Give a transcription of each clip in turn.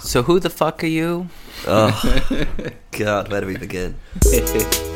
So who the fuck are you? Oh, God, where do we begin?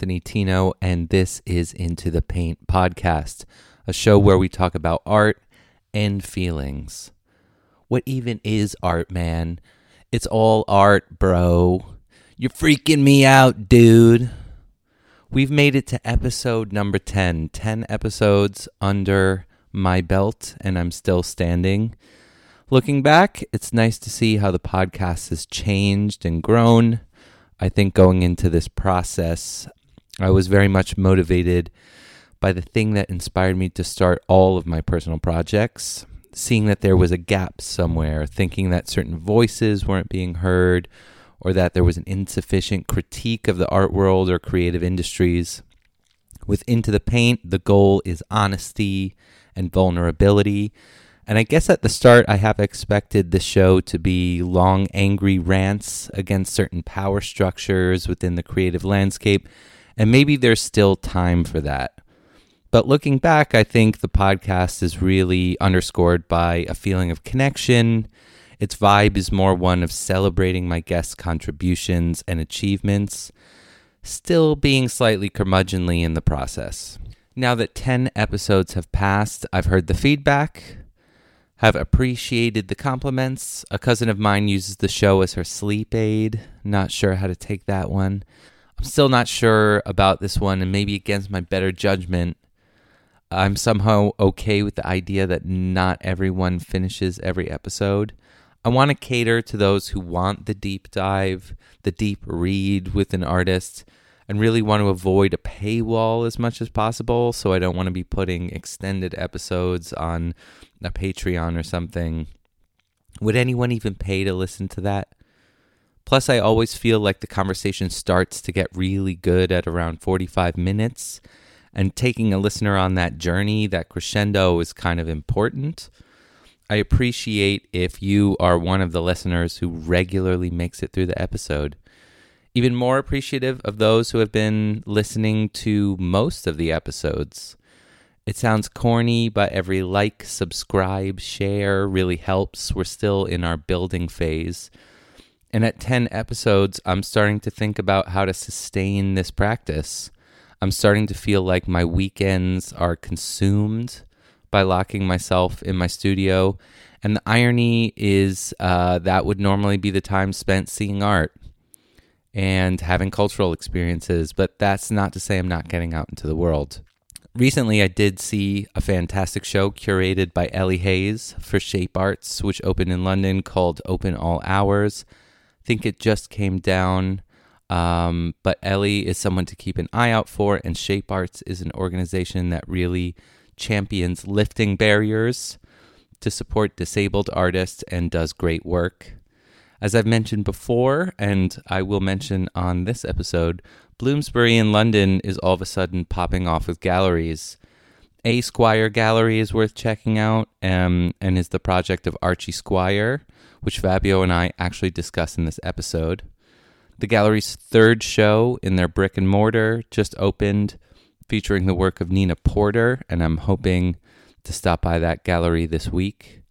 Anthony Tino, and this is Into the Paint podcast, a show where we talk about art and feelings. What even is art, man? It's all art, bro. You're freaking me out, dude. We've made it to episode number 10. 10 episodes under my belt, and I'm still standing. Looking back, it's nice to see how the podcast has changed and grown. I think going into this process, I was very much motivated by the thing that inspired me to start all of my personal projects, seeing that there was a gap somewhere, thinking that certain voices weren't being heard, or that there was an insufficient critique of the art world or creative industries. With Into the Paint, the goal is honesty and vulnerability. And I guess at the start, I have expected the show to be long, angry rants against certain power structures within the creative landscape. And maybe there's still time for that. But looking back, I think the podcast is really underscored by a feeling of connection. Its vibe is more one of celebrating my guests' contributions and achievements, still being slightly curmudgeonly in the process. Now that 10 episodes have passed, I've heard the feedback, have appreciated the compliments. A cousin of mine uses the show as her sleep aid. Not sure how to take that one. Still not sure about this one, and maybe against my better judgment, I'm somehow okay with the idea that not everyone finishes every episode. I want to cater to those who want the deep dive, the deep read with an artist, and really want to avoid a paywall as much as possible. So I don't want to be putting extended episodes on a Patreon or something. Would anyone even pay to listen to that? Plus, I always feel like the conversation starts to get really good at around 45 minutes, and taking a listener on that journey, that crescendo, is kind of important. I appreciate if you are one of the listeners who regularly makes it through the episode. Even more appreciative of those who have been listening to most of the episodes. It sounds corny, but every like, subscribe, share really helps. We're still in our building phase. And at 10 episodes, I'm starting to think about how to sustain this practice. I'm starting to feel like my weekends are consumed by locking myself in my studio. And the irony is uh, that would normally be the time spent seeing art and having cultural experiences, but that's not to say I'm not getting out into the world. Recently, I did see a fantastic show curated by Ellie Hayes for Shape Arts, which opened in London called Open All Hours. Think it just came down um, but Ellie is someone to keep an eye out for, and Shape Arts is an organization that really champions lifting barriers to support disabled artists and does great work. As I've mentioned before, and I will mention on this episode, Bloomsbury in London is all of a sudden popping off with galleries. A Squire Gallery is worth checking out um, and is the project of Archie Squire, which Fabio and I actually discuss in this episode. The gallery's third show in their brick and mortar just opened, featuring the work of Nina Porter, and I'm hoping to stop by that gallery this week.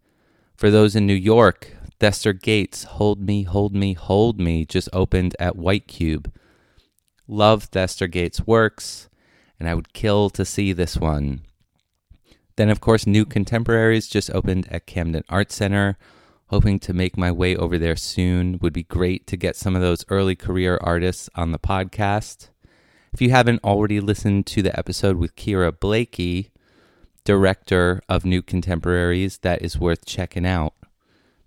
For those in New York, Theaster Gates' Hold Me, Hold Me, Hold Me just opened at White Cube. Love Theaster Gates' works, and I would kill to see this one. Then, of course, New Contemporaries just opened at Camden Art Center hoping to make my way over there soon. Would be great to get some of those early career artists on the podcast. If you haven't already listened to the episode with Kira Blakey, director of New Contemporaries that is worth checking out.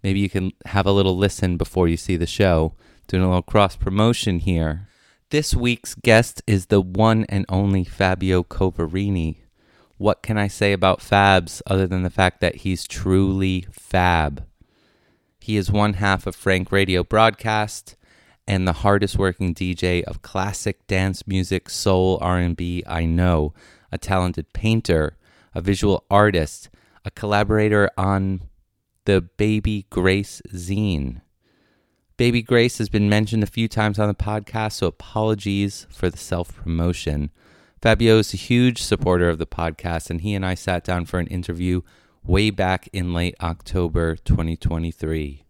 Maybe you can have a little listen before you see the show. Doing a little cross promotion here. This week's guest is the one and only Fabio Coverini. What can I say about Fabs other than the fact that he's truly fab? He is one half of Frank Radio Broadcast and the hardest working DJ of classic dance music, soul, R&B I know, a talented painter, a visual artist, a collaborator on the Baby Grace zine. Baby Grace has been mentioned a few times on the podcast, so apologies for the self promotion. Fabio is a huge supporter of the podcast, and he and I sat down for an interview way back in late October 2023.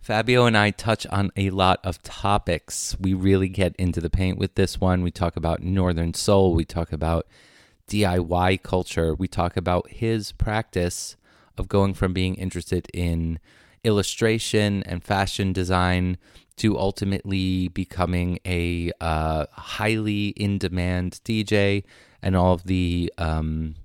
Fabio and I touch on a lot of topics. We really get into the paint with this one. We talk about Northern Soul, we talk about DIY culture, we talk about his practice of going from being interested in illustration and fashion design to ultimately becoming a uh, highly in demand DJ and all of the um,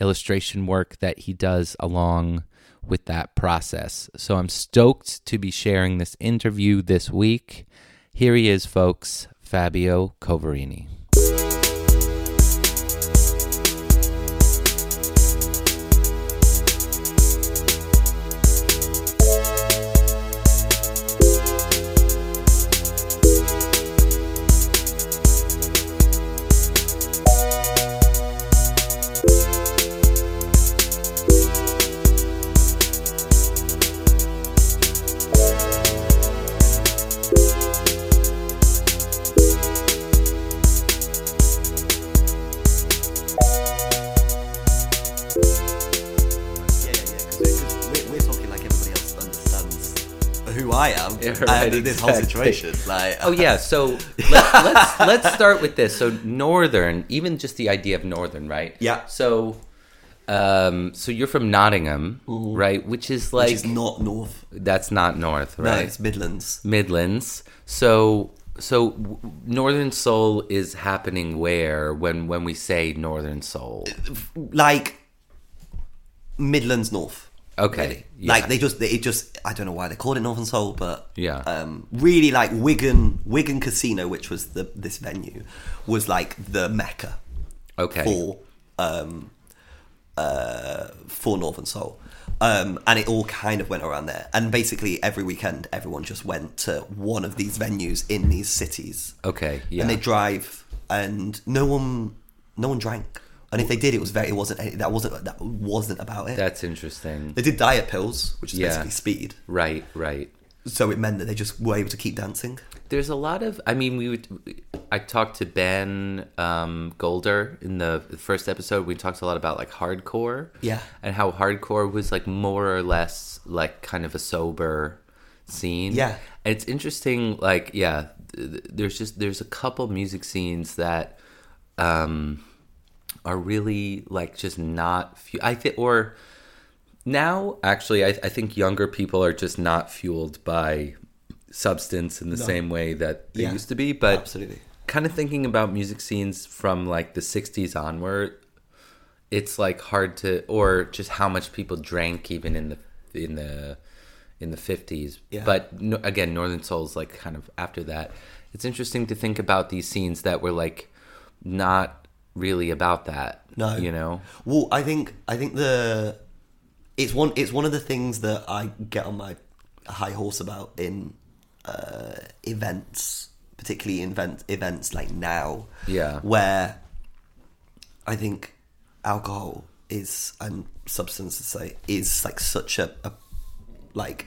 illustration work that he does along with that process. So I'm stoked to be sharing this interview this week. Here he is, folks Fabio Coverini. Who I am Yeah, right, and this whole situation. Like, Oh yeah, so let, let's let's start with this. So northern, even just the idea of northern, right? Yeah. So, um, so you're from Nottingham, right? Which is like which is not north. that's not north, No, right? it's Midlands. Midlands. So so northern soul is happening where when when we say northern soul? Like Midlands North. Okay. really. yeah. Like they just, they, it just, I don't know why they called it Northern Soul, but Yeah. um, really like Wigan, Wigan Casino, which was the this venue, was like the mecca okay. for um, uh, for Northern Soul. Um, and it all kind of went around there. And basically, every weekend, everyone just went to one of these venues in these cities. Okay. Yeah. And they drive, and no one, no one drank. And if they did, it was very, it wasn't, that wasn't, that wasn't about it. that's interesting. they did diet pills, which is Yeah. basically speed. Right, right. So it meant that they just were able to keep dancing. There's a lot of. I mean, we would. I talked to Ben um, Golder in the first episode. We talked a lot about like hardcore. Yeah. And how hardcore was like more or less like kind of a sober scene. Yeah. And it's interesting. Like, yeah, th- th- there's just there's a couple music scenes that um, are really like just not. Fu- I think or now actually I, I think younger people are just not fueled by substance in the same way that they Yeah. used to be but Absolutely. kind of thinking about music scenes from like the 60s onward it's like hard to or just how much people drank even in the in the in the 50s Yeah. but no, again northern soul's like kind of after that it's interesting to think about these scenes that were like not really about that No. you know Well, I think I think the it's one it's one of the things that I get on my high horse about in uh, events, particularly event events like now, Yeah. where I think alcohol is and substances say is like such a, a like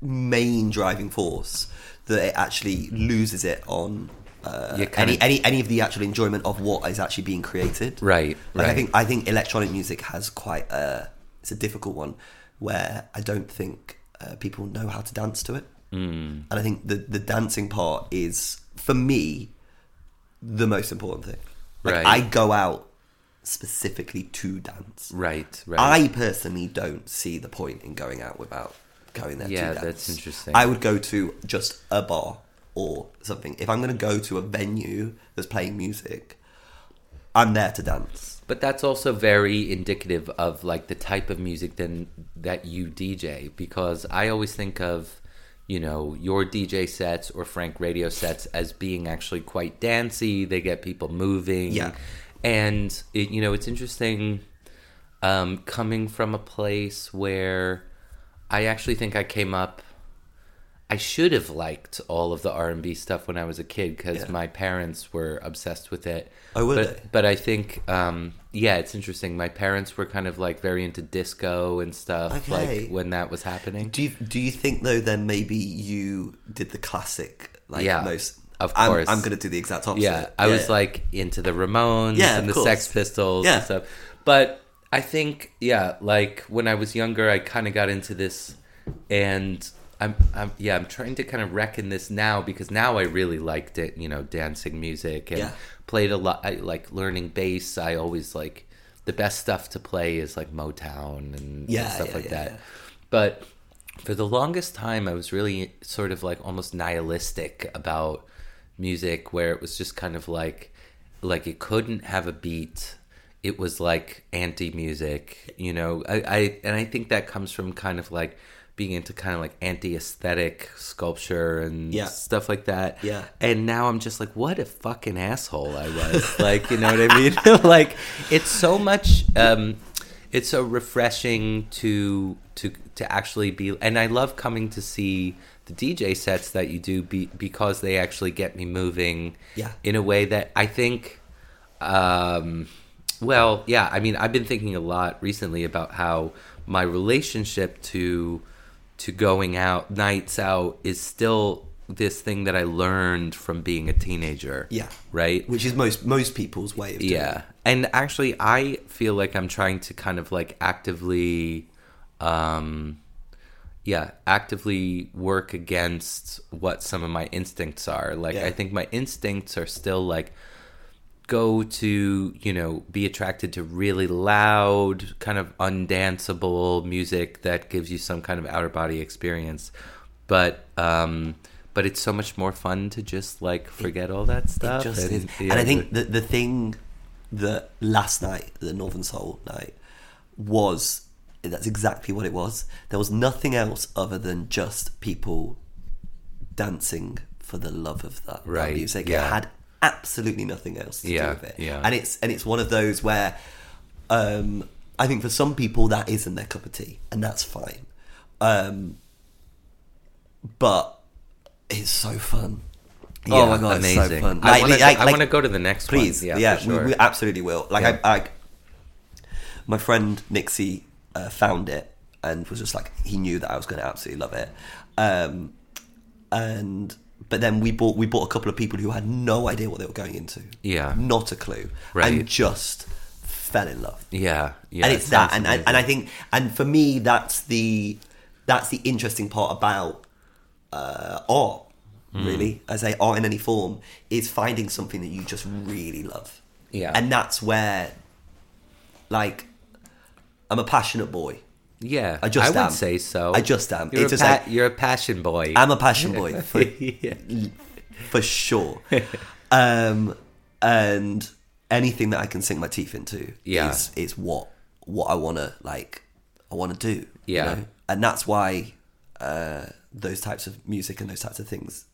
main driving force that it actually loses it on uh, Yeah, kinda- any any any of the actual enjoyment of what is actually being created. Right, Like I think I think electronic music has quite a it's a difficult one where I don't think uh, people know how to dance to it. Mm. And I think the the dancing part is for me the most important thing. Like Right. I go out specifically to dance. right right I personally don't see the point in going out without going there Yeah, to dance. that's interesting. I would go to just a bar or something. If I'm going to go to a venue that's playing music, I'm there to dance. But that's also very indicative of like the type of music then that you DJ because I always think of you know your DJ sets or Frank radio sets as being actually quite dancey. They get people moving. Yeah. And it, you know it's interesting um, coming from a place where I actually think I came up. I should have liked all of the R and B stuff when I was a kid because Yeah. my parents were obsessed with it. Oh, were but, they? But I think, um, yeah, it's interesting. My parents were kind of like very into disco and stuff, Okay. like when that was happening. Do you do you think though then maybe you did the classic like Yeah, most of I'm, course. I'm gonna do the exact opposite. Yeah, I was like into the Ramones Yeah, and the Sex. Pistols Yeah. and stuff. But I think, yeah, like when I was younger, I kind of got into this, and I'm, I'm, yeah, I'm trying to kind of reckon this now because now I really liked it, you know, dancing music and Yeah. played a lot. I like learning bass. I always like the best stuff to play is like Motown and, and Yeah, stuff yeah, like yeah, that. yeah. But for the longest time, I was really sort of like almost nihilistic about music, where it was just kind of like, like it couldn't have a beat. It was like anti music, you know. I, I and I think that comes from kind of like being into kind of like anti aesthetic sculpture and Yeah. stuff like that. Yeah. And now I'm just like, what a fucking asshole I was. like, you know what I mean? like, it's so much. Um, it's so refreshing to to to actually be, and I love coming to see the DJ sets that you do be, because they actually get me moving. Yeah. In a way that I think. Um, well, yeah. I mean, I've been thinking a lot recently about how my relationship to to going out nights out is still this thing that I learned from being a teenager. Yeah. Right. which is most most people's way of doing Yeah. it. And actually I feel like I'm trying to kind of like actively um yeah, actively work against what some of my instincts are. Like Yeah. I think my instincts are still like go to, you know, be attracted to really loud, kind of undanceable music that gives you some kind of outer body experience. But um but it's so much more fun to just like forget all that It stuff. and, yeah, I think the the thing that last night, the Northern Soul night, was that's exactly what it was. There was nothing else other than just people dancing for the love of that, that Right, music. yeah. It had absolutely nothing else to Yeah, do with it. yeah. And it's and it's one of those where um, I think for some people that isn't their cup of tea, and that's fine. Um, but it's so fun. oh Yeah, my god, amazing. it's so fun. I Like- want to. like- like- to go to the next Please, one. yeah, for sure. we, we absolutely will. Like Yeah. I, I, my friend Nixie uh, found it and was just like he knew that I was going to absolutely love it. Um, and but then we bought we bought a couple of people who had no idea what they were going into. Yeah. not a clue, Right. and just fell in love. yeah, yeah. and it it's that, and, and and I think, and for me, that's the that's the interesting part about uh, art. Hmm. Really, I say art in any form is finding something that you just really love. Yeah. and that's where, like, I'm a passionate boy. Yeah, I just I would say so. I just am. You're, It's a, just pa- like- you're a passion boy. I'm a passion boy for yeah. for sure. um, and anything that I can sink my teeth into Yeah. is is what what I want to like. I want to do. you Yeah. know? and that's why uh, those types of music and those types of things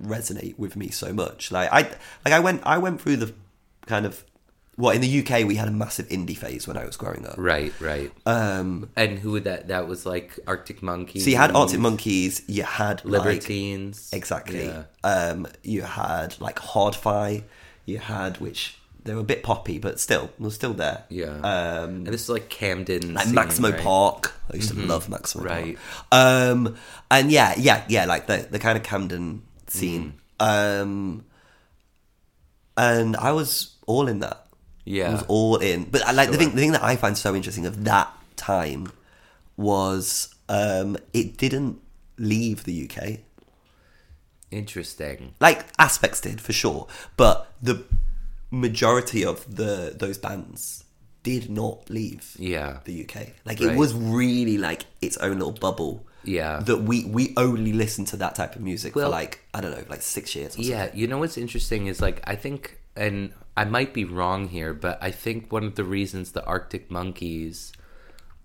resonate with me so much. Like I like I went I went through the kind of well in the UK we had a massive indie phase when I was growing up. Right, right. Um, and who would that? That was like Arctic Monkeys. so you had Arctic Monkeys, you had like, Libertines. Exactly. Yeah. Um, you had like Hard-Fi. You had which they were a bit poppy, but still, were still there. Yeah. Um, and this is like Camden. like scene, Maximo right? Mm-hmm. Park. I used to love Maximo Right. Park. Um, and yeah, yeah, yeah, like the the kind of Camden scene. Mm. Um, and I was all in that. Yeah. I was all in. But I like the thing. The thing that I find so interesting of that time was um, it didn't leave the UK. Interesting. like aspects did for sure but the majority of the those bands did not leave Yeah. the uk like Right. it was really like its own little bubble Yeah. that we we only listened to that type of music Well- for like i don't know like six years or Yeah, you know what's interesting is like I think, and I might be wrong here, but I think one of the reasons the Arctic Monkeys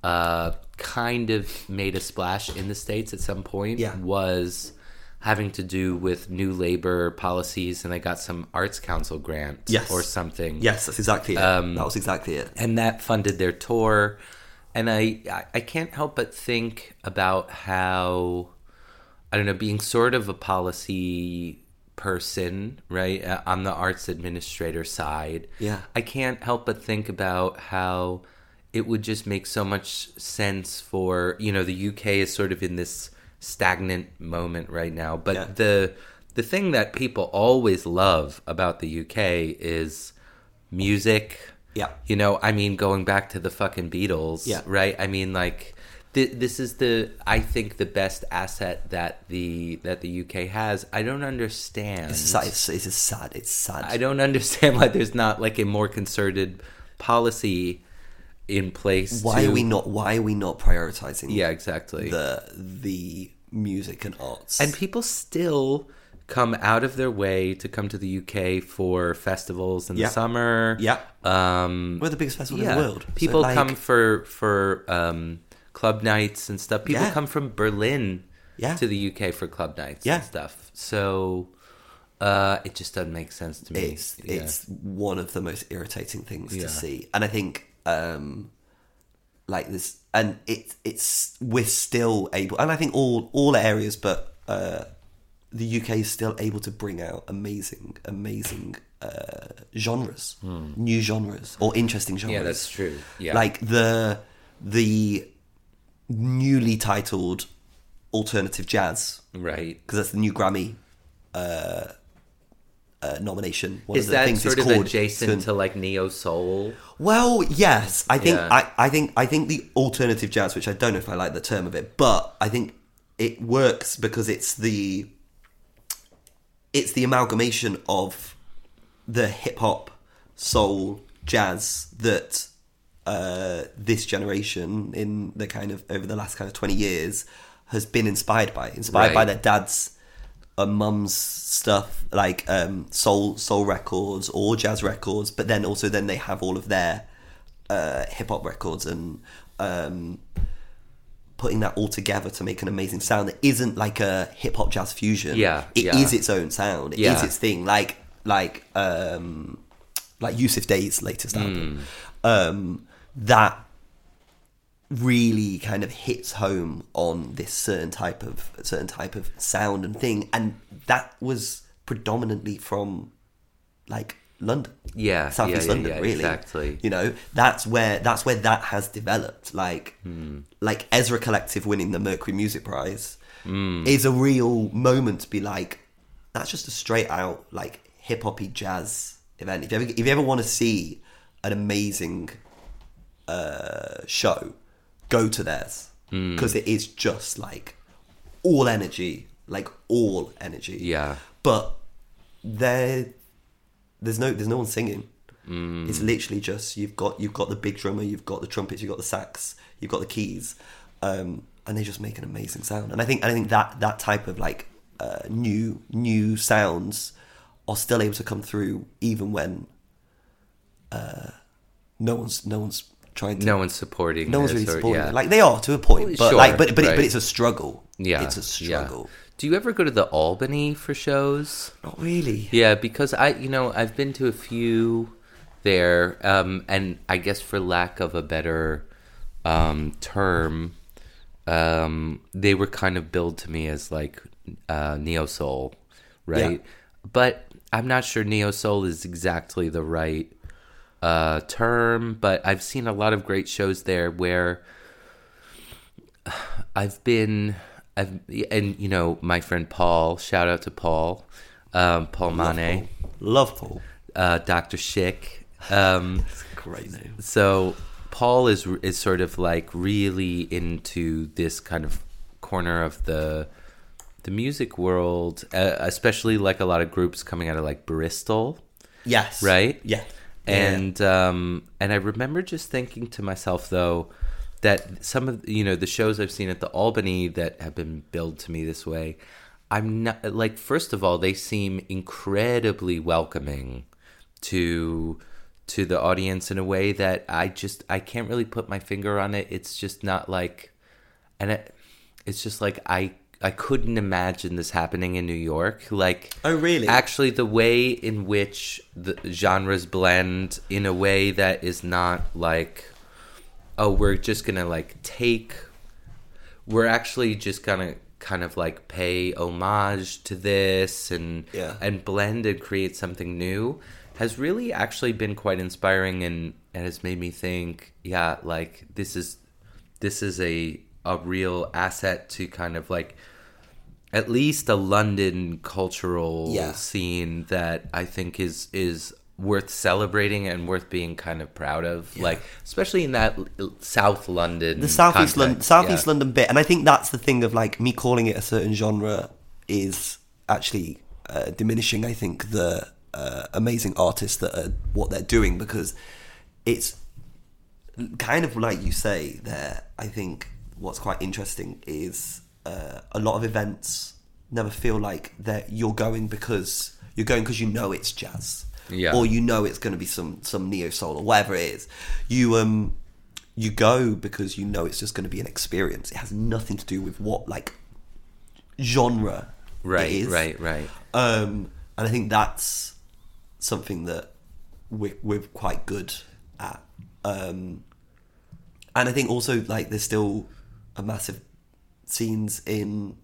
uh, kind of made a splash in the states at some point Yeah. was having to do with new labor policies, and they got some arts council grant Yes. or something. Yes, that's exactly it. Um, that was exactly it. and that funded their tour. And I, I- I can't help but think about how, I don't know, being sort of a policy person, right, uh, on the arts administrator side. Yeah. I can't help but think about how it would just make so much sense for, you know, the UK is sort of in this stagnant moment right now. But Yeah. the the thing that people always love about the UK is music. Yeah. You know, I mean, going back to the fucking Beatles, Yeah. right? I mean, like, th- this is the, I think, the best asset that the that the UK has. I don't understand. It's, sad, it's, it's sad. It's sad. I don't understand why there's not like a more concerted policy in place. why to- are we not? Why are we not prioritizing? Yeah, exactly. the the music and arts. and people still come out of their way to come to the UK for festivals in Yeah. the summer. yeah, Um, we're the biggest festival yeah. in the world. So, People like, come for for um, club nights and stuff. People Yeah. come from Berlin Yeah. to the UK for club nights Yeah. and stuff. So uh, it just doesn't make sense to me. It's Yeah. it's one of the most irritating things to see, and I think um, like this, and it it's we're still able, and I think all all areas, but uh, the UK is still able to bring out amazing, amazing uh, genres, new genres or interesting genres. Hmm. yeah, that's true. Yeah, Like the the newly titled alternative jazz right. because that's the new Grammy uh, uh, nomination. One Is that sort it's of called. adjacent It's to like neo soul? well, yes, I think Yeah. I, I think I think the alternative jazz, which I don't know if I like the term of it, but I think it works because it's the it's the amalgamation of the hip hop, soul, jazz that uh, this generation in the kind of over the last kind of twenty years has been inspired by, inspired by their dads and mum's stuff like um, soul soul records or jazz records, but then also then they have all of their uh, hip hop records and um, putting that all together to make an amazing sound that isn't like a hip hop jazz fusion. Yeah, it is yeah. its own sound. It is Yeah. its thing. Like like um, like Yussef Dayes' latest album. Um, that really kind of hits home on this certain type of certain type of sound and thing, and that was predominantly from like London, Yeah, Southeast yeah, yeah, London, yeah, really. exactly. You know, that's where that's where that has developed. Like, Hmm. like Ezra Collective winning the Mercury Music Prize Hmm. is a real moment to be like, that's just a straight out like hip hoppy jazz event. If you ever if you ever want to see an amazing uh, show, go to theirs Hmm. because it is just like all energy, like all energy. Yeah. but there, there's no there's no one singing. Mm. It's literally just you've got you've got the big drummer, you've got the trumpets, you've got the sax, you've got the keys, um, and they just make an amazing sound. And I think I think that that type of like uh, new new sounds are still able to come through even when uh, no one's no one's trying to No one's supporting. no one's really or- supporting yeah. Like they are to a point, but Sure, like but but, it, right. but it's a struggle. yeah, it's a struggle. Yeah. Do you ever go to the Albany for shows? Not really. Yeah, because I, you know, I've been to a few there, um, and I guess for lack of a better um, term, um, they were kind of billed to me as like uh, neo soul, right? But I'm not sure neo soul is exactly the right uh, term. But I've seen a lot of great shows there where I've been, I've and you know my friend Paul. Shout out to Paul, um, Paul Mane, Love Paul. uh, Doctor Schick. Um, Great name. so Paul is is sort of like really into this kind of corner of the the music world, uh, especially like a lot of groups coming out of like Bristol Yes. right? Yeah. And um, and I remember just thinking to myself though that some of you know the shows I've seen at the Albany that have been billed to me this way, I'm not like first of all they seem incredibly welcoming to to the audience in a way that I just I can't really put my finger on it. It's just not like and it, it's just like I I couldn't imagine this happening in New York. Like Oh, really? Actually the way in which the genres blend in a way that is not like oh, we're just going to like take we're actually just gonna kind of like pay homage to this and Yeah. and blend and create something new has really actually been quite inspiring and, and has made me think yeah like this is this is a a real asset to kind of like at least a London cultural Yeah. scene that I think is is worth celebrating and worth being kind of proud of like especially in that South London the southeast London, southeast yeah. London bit, and I think that's the thing of like me calling it a certain genre is actually uh, diminishing. I think the uh, amazing artists that are what they're doing because it's kind of like you say there. I think what's quite interesting is uh, a lot of events never feel like that you're going because you're going because you know it's jazz, Yeah. or you know it's going to be some some neo soul or whatever it is. You um you go because you know it's just going to be an experience. It has nothing to do with what like genre right it is. right right Um, and I think that's something that we're, we're quite good at. Um, and I think also like there's still a massive scenes in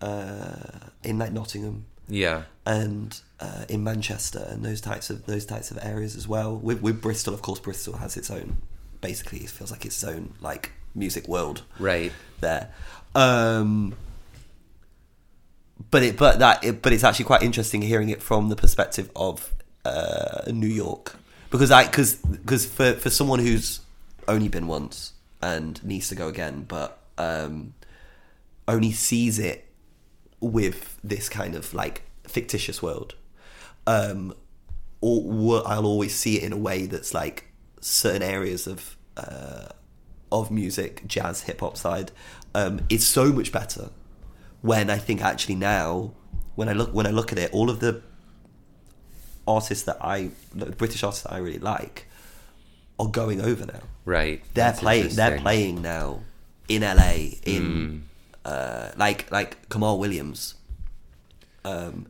uh, in like Nottingham yeah and uh, in Manchester and those types of those types of areas as well. With with Bristol, of course, Bristol has its own. Basically, it feels like its own like music world right there. Um, but it, but that, it, but it's actually quite interesting hearing it from the perspective of uh, New York because I, because, because for for someone who's only been once and needs to go again, but um, only sees it with this kind of like fictitious world. Um, or I'll always see it in a way that's like certain areas of uh, of music, jazz, hip hop side, um, is so much better. When I think actually now, when I look when I look at it, all of the artists that I, the British artists that I really like, are going over now. right They're That's playing. They're playing now in LA. Hmm. In uh, like like Kamaal Williams, um,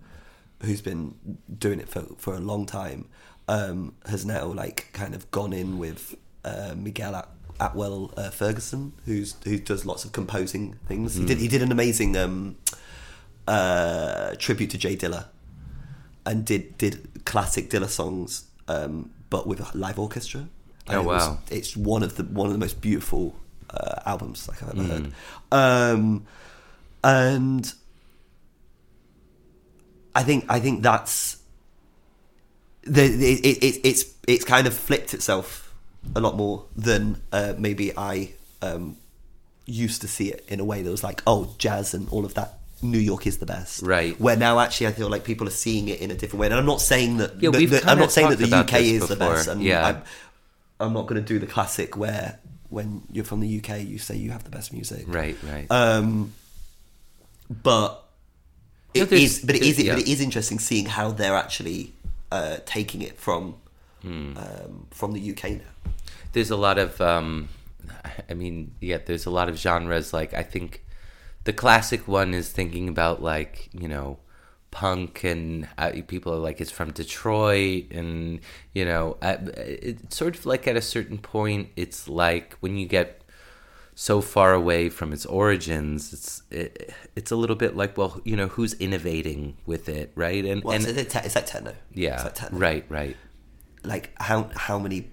who's been doing it for for a long time, um, has now like kind of gone in with uh, Miguel At- Atwood uh, Ferguson, who's who does lots of composing things. He did he did an amazing um, uh, tribute to Jay Dilla, and did did classic Dilla songs, um, but with a live orchestra. And Oh, it was- wow. it's one of the one of the most beautiful uh, albums like I've ever heard. Um, and I think I think that's the it, it, it, it's it's kind of flipped itself a lot more than uh, maybe I um, used to see it in a way that was like oh jazz and all of that. New York is the best, Right. Where now, actually, I feel like people are seeing it in a different way, and I'm not saying that. Yeah, that- we've I'm not saying that the UK is the before, best, and yeah. I'm, I'm not going to do the classic where when you're from the UK, you say you have the best music, right right um, but it is, but it is, yeah. but it is interesting seeing how they're actually uh, taking it from Hmm. um, from the UK now. there's a lot of um i mean yeah there's a lot of genres like i think the classic one is thinking about like you know punk and uh, people are like it's from detroit and you know uh, it's sort of like at a certain point it's like when you get so far away from its origins it's it, it's a little bit like well you know who's innovating with it right and Well, and it's, it's, it's like techno. yeah it's like techno. right right Like how how many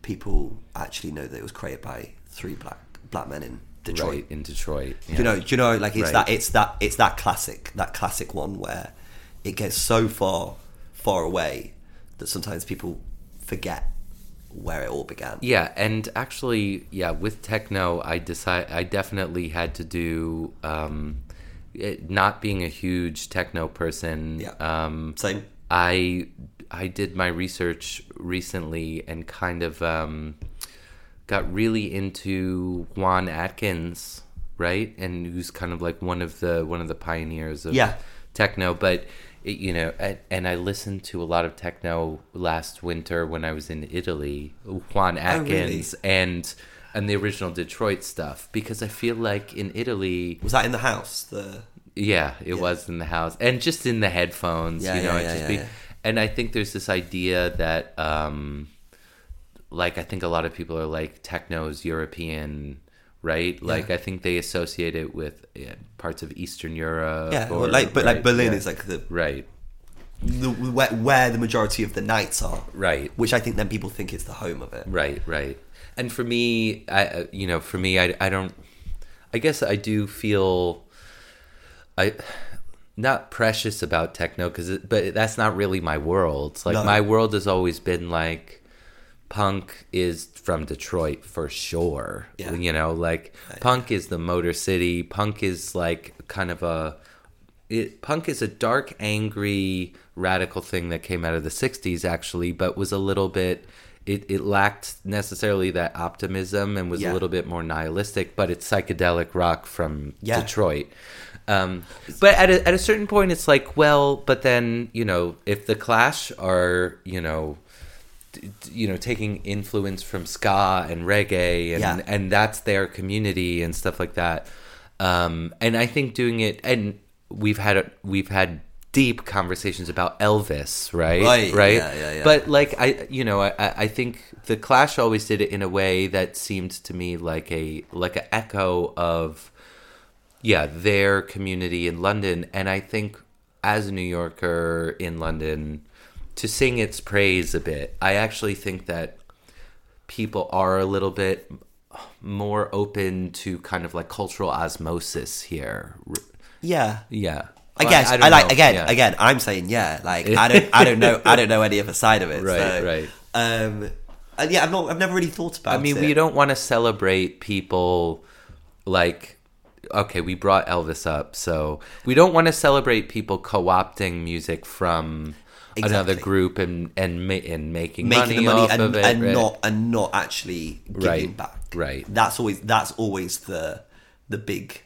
people actually know that it was created by three black black men in Detroit? right in detroit Do you know? You know? Like it's Right. that. It's that. It's that classic. That classic one where it gets so far, far away that sometimes people forget where it all began. Yeah, and actually, yeah, with techno, I decide I definitely had to do um, it, not being a huge techno person. Yeah. Um, Same. I I did my research recently and kind of um, got really into Juan Atkins, right? And who's kind of like one of the one of the pioneers of Yeah. techno, but it, you know, and, and I listened to a lot of techno last winter when I was in Italy, Juan Atkins and and the original Detroit stuff because I feel like in Italy, Was that in the house? The yeah, it was in the house and just in the headphones, Yeah, you know, yeah, yeah, just yeah, be, yeah. and I think there's this idea that um like I think a lot of people are like techno's European, right? Like I think they associate it with yeah, parts of Eastern Europe. yeah, or- like but like Berlin yeah. is like the, right, the where, where the majority of the nights are, right, which I think then people think is the home of it. right, right. And for me, I uh, you know, for me, I I don't. I guess I do feel I not precious about techno because but that's not really my world. Like No. my world has always been like punk is from Detroit for sure. Yeah. You know, like punk is the Motor City. Punk is like kind of a it, punk is a dark, angry, radical thing that came out of the '60s, actually, but was a little bit. It, it lacked necessarily that optimism and was Yeah. a little bit more nihilistic, but it's psychedelic rock from Yeah. Detroit. Um, but at a, at a certain point, it's like, well, but then you know, if the Clash are you know, you know, taking influence from ska and reggae, and Yeah. and that's their community and stuff like that. Um, and I think doing it, and we've had we've had deep conversations about Elvis, right? Right, right. yeah, yeah, yeah. But like I, you know, I, I I think the Clash always did it in a way that seemed to me like a like an echo of yeah their community in London, and I think as a New Yorker in London, to sing its praise a bit, I actually think that people are a little bit more open to kind of like cultural osmosis here. Yeah, Yeah. I Well, guess I, don't like again. Yeah. Again, I'm saying yeah. Like I don't, I don't know, I don't know any other side of it. Right, so, right. Um, and yeah, I've not, I've never really thought about. It. I mean, it. we don't want to celebrate people like okay, we brought Elvis up, so we don't want to celebrate people co-opting music from another group and and ma- and making, making money, the money and, of it, and right? not and not actually giving Right, back. right. That's always that's always the the big.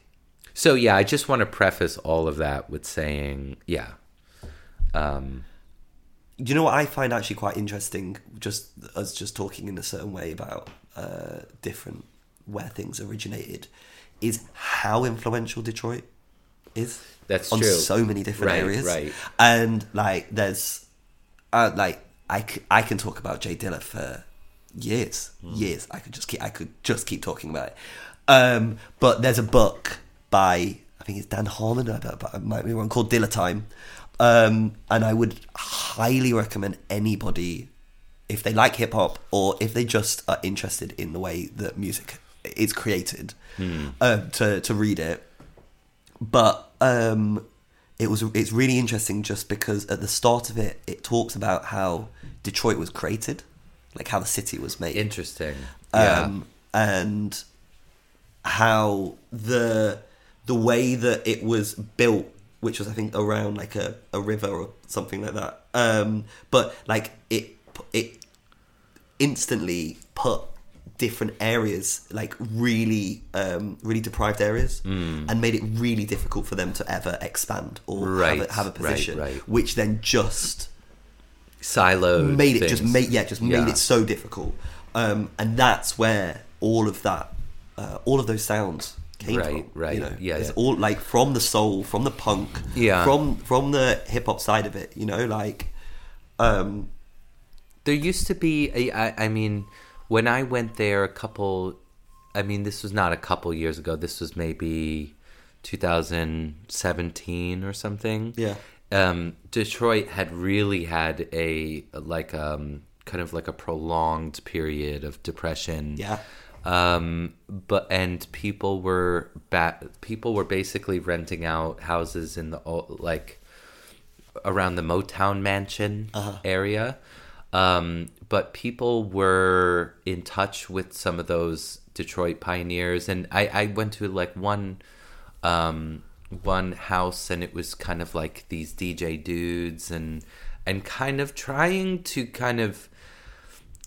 So yeah, I just want to preface all of that with saying, yeah, um, You know what I find actually quite interesting, just us just talking in a certain way about uh, different where things originated, is how influential Detroit is. That's on true. so many different Right, areas, right. And like, there's, uh, like, I, c- I can talk about Jay Dilla for years, Hmm. years. I could just keep, I could just keep talking about it. Um, but there's a book by I think it's Dan Harmon, I, don't- I might be wrong, called Dilla Time, um, and I would highly recommend anybody if they like hip hop or if they just are interested in the way that music is created um, to to read it. But um, it was it's really interesting just because at the start of it, it talks about how Detroit was created, like how the city was made interesting. Yeah, um, and how the the way that it was built, which was I think around like a, a river or something like that. Um, but like it it instantly put different areas like really um, really deprived areas and made it really difficult for them to ever expand or. Right, have, a, have a position right. which then just siloed. made it just things. made yeah just made it so difficult um, and that's where all of that uh, all of those sounds came Right, from right, you know yeah, it's yeah. all like from the soul from the punk Yeah. from from the hip-hop side of it you know like um There used to be, a, I, I mean, when I went there a couple, I mean, this was not a couple years ago. This was maybe 2017 or something. Yeah. Um, Detroit had really had a like um kind of like a prolonged period of depression. Yeah. Um, but and people were ba- people were basically renting out houses in the like around the Motown Mansion area. Um, but people were in touch with some of those Detroit pioneers, and I, I went to like one um, one house, and it was kind of like these DJ dudes, and and kind of trying to kind of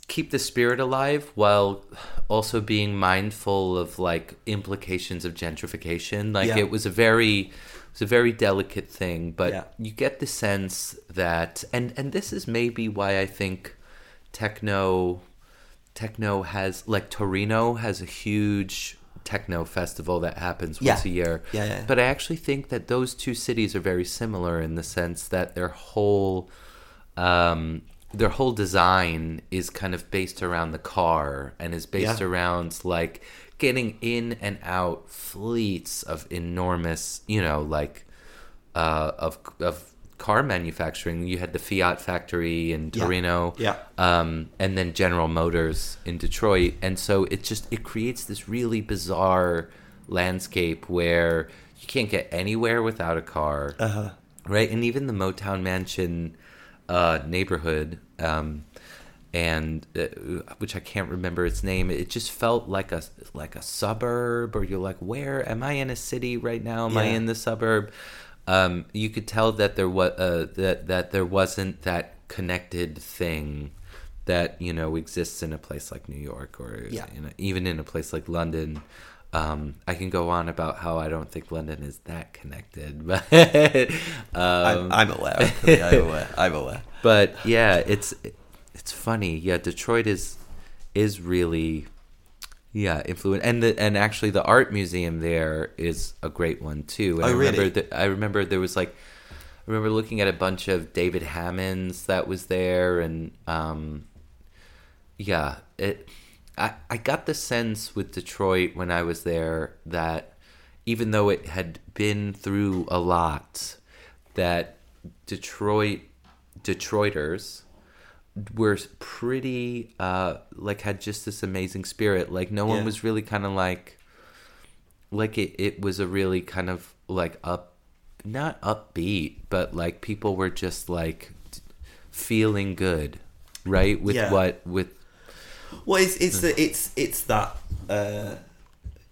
keep the spirit alive while also being mindful of like implications of gentrification. Like Yeah. it was a very it was a very delicate thing, but Yeah. you get the sense that and and this is maybe why I think techno techno has like Torino has a huge techno festival that happens once Yeah. a year. Yeah, yeah. But I actually think that those two cities are very similar in the sense that their whole um, their whole design is kind of based around the car and is based Yeah. around like getting in and out fleets of enormous, you know, like uh, of of car manufacturing. You had the Fiat factory in Torino, Yeah. um, and then General Motors in Detroit, and so it just it creates this really bizarre landscape where you can't get anywhere without a car, Uh-huh. right? And even the Motown Mansion uh, neighborhood, um, and uh, which I can't remember its name, it just felt like a like a suburb, or you're like, where am I in a city right now? Am I in the suburb? Um, you could tell that there was uh, that that there wasn't that connected thing that you know exists in a place like New York or Yeah. you know, even in a place like London. Um, I can go on about how I don't think London is that connected, but um, I'm, I'm aware. I'm aware. I'm aware. but yeah, it's it's funny. Yeah, Detroit is is really yeah influent, and the and actually the art museum there is a great one too. And Oh, I remember really? that I remember there was like I remember looking at a bunch of David Hammons that was there, and um, yeah, it. I, I got the sense with Detroit when I was there that even though it had been through a lot, that Detroit Detroiters were pretty uh like had just this amazing spirit. Like no one Yeah. was really kind of like like it it was a really kind of like up not upbeat, but like people were just like feeling good, right? With Yeah. what with Well, it's it's the, it's it's that uh,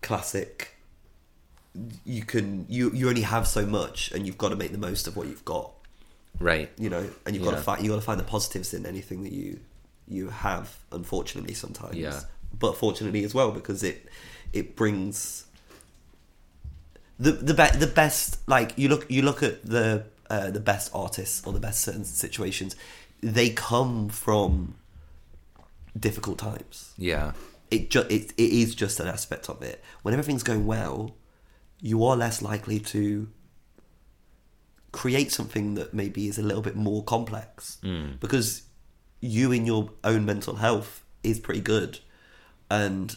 classic. You can you you only have so much, and you've got to make the most of what you've got. Right. You know, and you've got to find you got to find the positives in anything that you you have. Unfortunately, sometimes, Yeah. but fortunately as well because it it brings the the be- the best. Like you look you look at the uh, the best artists or the best certain situations, they come from difficult times Yeah. it, ju- it it is just an aspect of it. When everything's going well, you are less likely to create something that maybe is a little bit more complex. Mm. because you in your own mental health is pretty good, and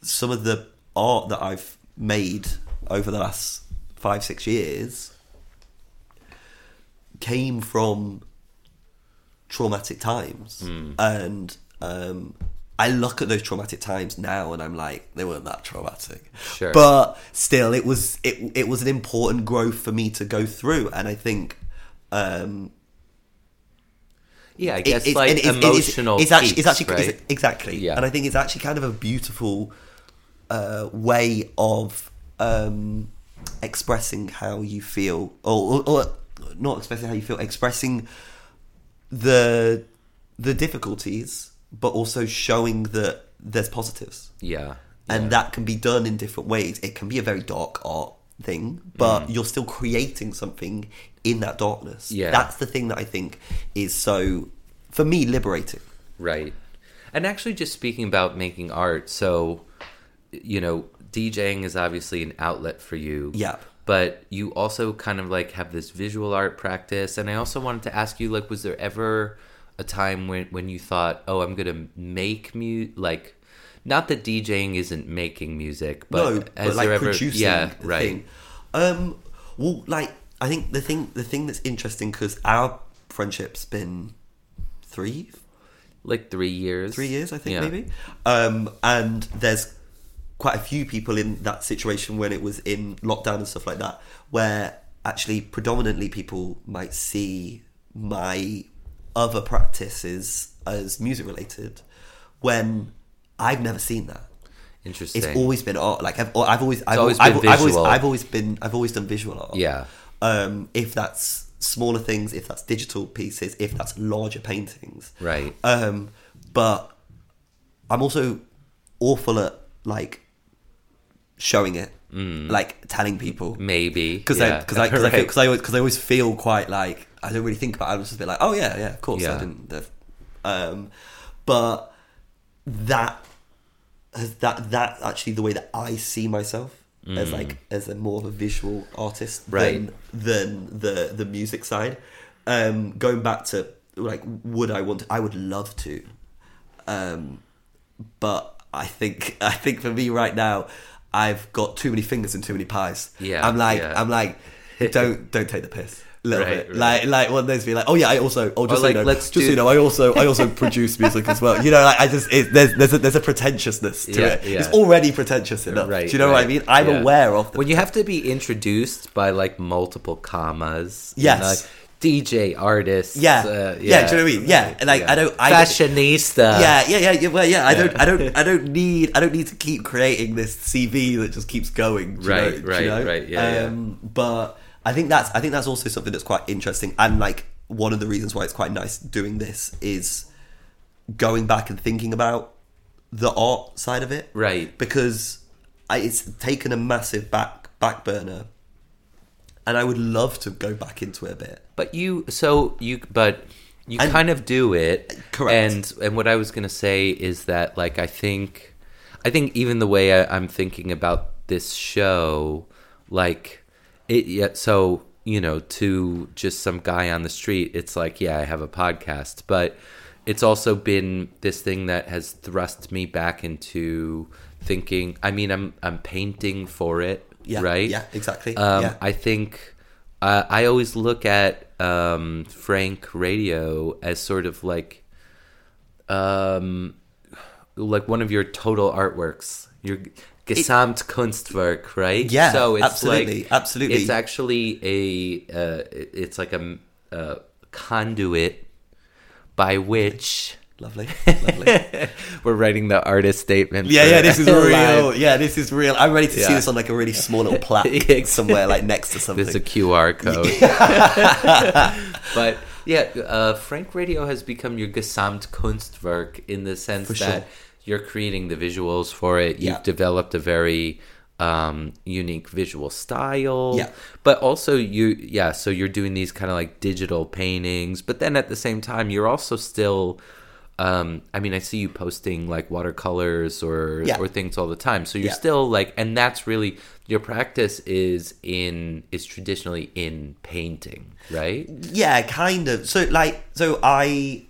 some of the art that I've made over the last five six years came from traumatic times. And um, i look at those traumatic times now and i'm like they weren't that traumatic Sure. but still it was it, it was an important growth for me to go through and i think um, Yeah, I it- guess it's- like and it's- it's- emotional. It's, actually, it's peaks, actually right? it's- exactly, Yeah. and I think it's actually kind of a beautiful uh, way of um, expressing how you feel, or, or, or not expressing how you feel, expressing the the difficulties, but also showing that there's positives yeah. and yeah. that can be done in different ways. It can be a very dark art thing, but Mm. you're still creating something in that darkness. Yeah. that's the thing that I think is so for me liberating. Right. And actually, just speaking about making art, so, you know, DJing is obviously an outlet for you. Yep. But you also kind of like have this visual art practice. And I also wanted to ask you, like, was there ever a time when, when you thought, oh, I'm to make mu like, not that DJing isn't making music, but no, but like ever, producing yeah, the right. thing. Um, well, like I think the thing the thing that's interesting because our friendship's been three Like three years. three years, I think Yeah. maybe. Um, and there's quite a few people in that situation when it was in lockdown and stuff like that, where actually predominantly people might see my other practices as music related, when I've never seen that. Interesting. It's always been art. Like I've, I've always, I've, always I've, I've always. I've always been, I've always done visual art. Yeah. Um, if that's smaller things, if that's digital pieces, if that's larger paintings, Right. um, but I'm also awful at like showing it, like telling people Maybe because Mm. yeah. because I because I, Right. feel- 'cause I always because I always feel quite like I don't really think about it. I'm just a bit like oh yeah yeah of course Yeah. I didn't um but that has that that actually the way that I see myself as like as a more of a visual artist Mm. Right. than than the the music side um going back to like would I want to, I would love to um but I think I think for me right now, I've got too many fingers and too many pies. Yeah, I'm like yeah. I'm like, don't don't take the piss. Little Right, bit, right. like like one of those be like, oh yeah, I also, oh just so like, you know, let's just do- so you know, I also I also produce music as well. You know, like I just it, there's there's a, there's a pretentiousness to Yeah, it. yeah. It's already pretentious enough. Right, Do you know what I mean? I'm yeah. aware of when you have to be introduced by like multiple commas. Yes. know, like DJ artist. Yeah. uh, Yeah, do you know what I mean? Yeah, and, like, I don't- I- fashionista. yeah, yeah, yeah, yeah. Well, yeah. I don't, I don't, I don't need, I don't need to keep creating this CV that just keeps going. Right, know- do you right, know? right, yeah, yeah. Um, But I think that's, I think that's also something that's quite interesting, and like one of the reasons why it's quite nice doing this is going back and thinking about the art side of it, Right. Because I, it's taken a massive back back burner, and I would love to go back into it a bit. But you, so you, but you And- kind of do it, Correct. And and what I was gonna say is that, like, I think, I think even the way I, I'm thinking about this show, like, it. Yeah. So you know, to just some guy on the street, it's like, yeah, I have a podcast, but it's also been this thing that has thrust me back into thinking. I mean, I'm I'm painting for it, Yeah, right? yeah, exactly, Um, yeah. I think uh, I always look at um, Frank Radio as sort of like, um, like one of your total artworks, your Gesamtkunstwerk, right? Yeah, so it's absolutely, like, absolutely. It's actually a, uh, it's like a, conduit by which Lovely, lovely. we're writing the artist statement. Yeah, yeah, this is real. Yeah, this is real. I'm ready to see this on like a really small little plaque somewhere, like next to something. There's a QR code. but yeah, uh, Frank Radio has become your Gesamtkunstwerk in the sense For that sure. You're creating the visuals for it. You've Yeah. developed a very um, unique visual style. Yeah. But also you, yeah. So you're doing these kind of like digital paintings, but then at the same time, you're also still. Um, I mean, I see you posting like watercolors or Yeah. or things all the time. So you're Yeah. still like, and that's really your practice is in is traditionally in painting, right? yeah, kind of. So like, so I,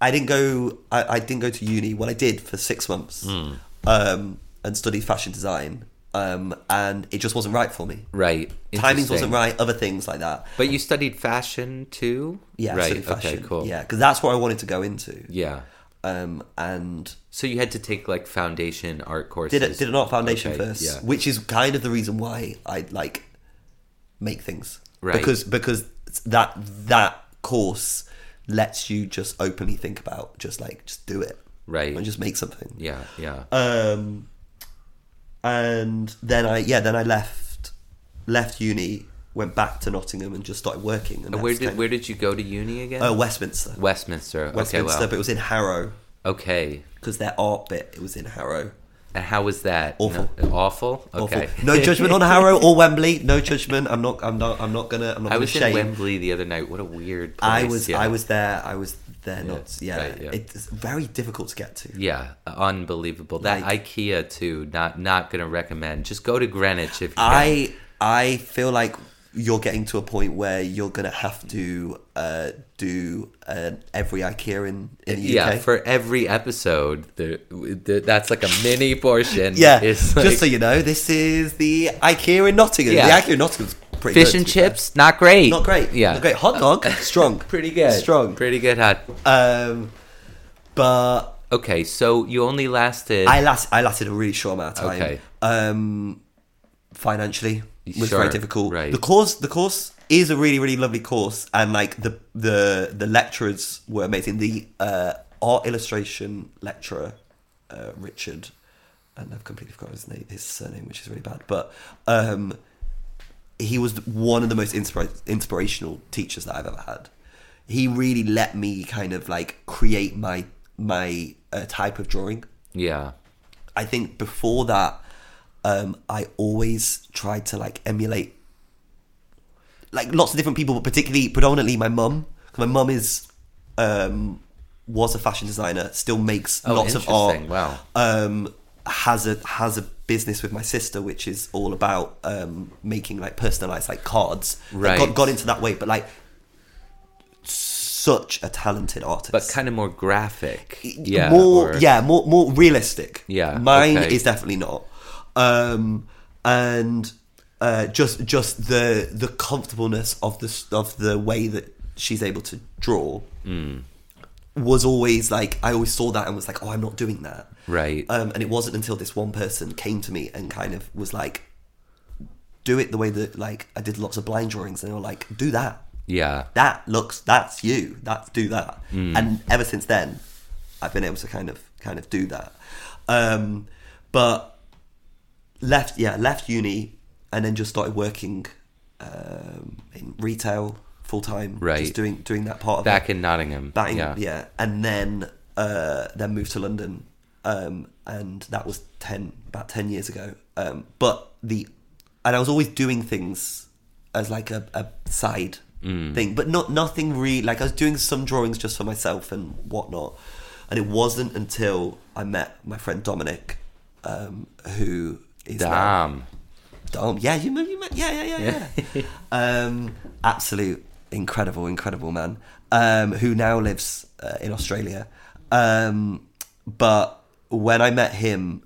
I didn't go. I, I didn't go to uni. Well, I did for six months, Hmm. um, and studied fashion design. Um, and it just wasn't right for me. Right. Timings wasn't right. Other things like that. But you studied fashion too. Yeah, I Right. studied fashion. Okay. Cool. Yeah, because that's what I wanted to go into. Yeah. Um, and So you had to take like foundation art courses. did a, did an art foundation Okay, first, Yeah. which is kind of the reason why I like make things, Right. Because because that that course lets you just openly think about just like just do it, Right. and just make something. Yeah. Yeah. Um, and then I yeah then I left left uni, went back to Nottingham, and just started working. And where did where did you go to uni again? of- uh, Westminster, Westminster. Westminster, okay. but it was in Harrow Okay. because their art bit it was in Harrow. And how was that? Awful. No- awful. Awful. Okay. No judgment on Harrow or Wembley. No judgment. I'm not. I'm not. I'm not gonna. I'm not I gonna was in. Wembley the other night. What a weird. Place. I was. Yeah. I was there. I was there. Not. Yeah. right, yeah. It's very difficult to get to. Yeah, unbelievable. That Like- IKEA too. Not not gonna recommend. Just go to Greenwich if you. can. I. I feel like you're getting to a point where you're gonna have to uh, do uh, every IKEA in, in the yeah, UK. for every episode, the, the that's like a mini portion. yeah. It's like Just so you know, this is the IKEA in Nottingham. Yeah. The IKEA in Nottingham's pretty good. fish good, and be fair. chips, not great. Not great. Yeah, Not great. Hot dog. Strong. pretty good. Strong. pretty good. Hot. Um, but Okay, so you only lasted. I last I lasted a really short amount of time. Okay. Um, financially was Sure, very difficult. right. The course the course is a really really lovely course, and like the the the lecturers were amazing. The uh, art illustration lecturer, uh, Richard, and I've completely forgotten his name, his surname, which is really bad. But um, he was one of the most inspira- inspirational teachers that I've ever had. he really let me kind of like create my my uh, type of drawing. Yeah. I think before that, um, I always tried to like emulate like lots of different people, but particularly predominantly my mum. My mum is um, was a fashion designer, still makes Oh, lots of art. Wow. Um, has a has a business with my sister, which is all about um, making like personalized like cards. Right. got, got into that way, but like such a talented artist But kind of more graphic. Yeah. more or- yeah more more realistic Yeah, mine okay. is definitely not um and uh just just the the comfortableness of the of the way that she's able to draw Hmm. was always like i always saw that and was like oh i'm not doing that Right. um and it wasn't until this one person came to me and kind of was like do it the way that like i did lots of blind drawings and they were like do that yeah. that looks that's you that's do that Hmm. and ever since then i've been able to kind of kind of do that um but left yeah left uni and then just started working um in retail full time Right. just doing doing that part of it Back in Nottingham. Back in- yeah. yeah. and then uh, then moved to London, um, and that was ten about ten years ago. Um, but the and I was always doing things as like a, a side Mm. thing, but not nothing really. Like I was doing some drawings just for myself and whatnot, and it wasn't until I met my friend Dominic, um, who is now- Damn. Dom, yeah, you, you met, yeah, yeah, yeah, yeah. um, absolute incredible, incredible man. Um, who now lives uh, in Australia. Um, but when I met him,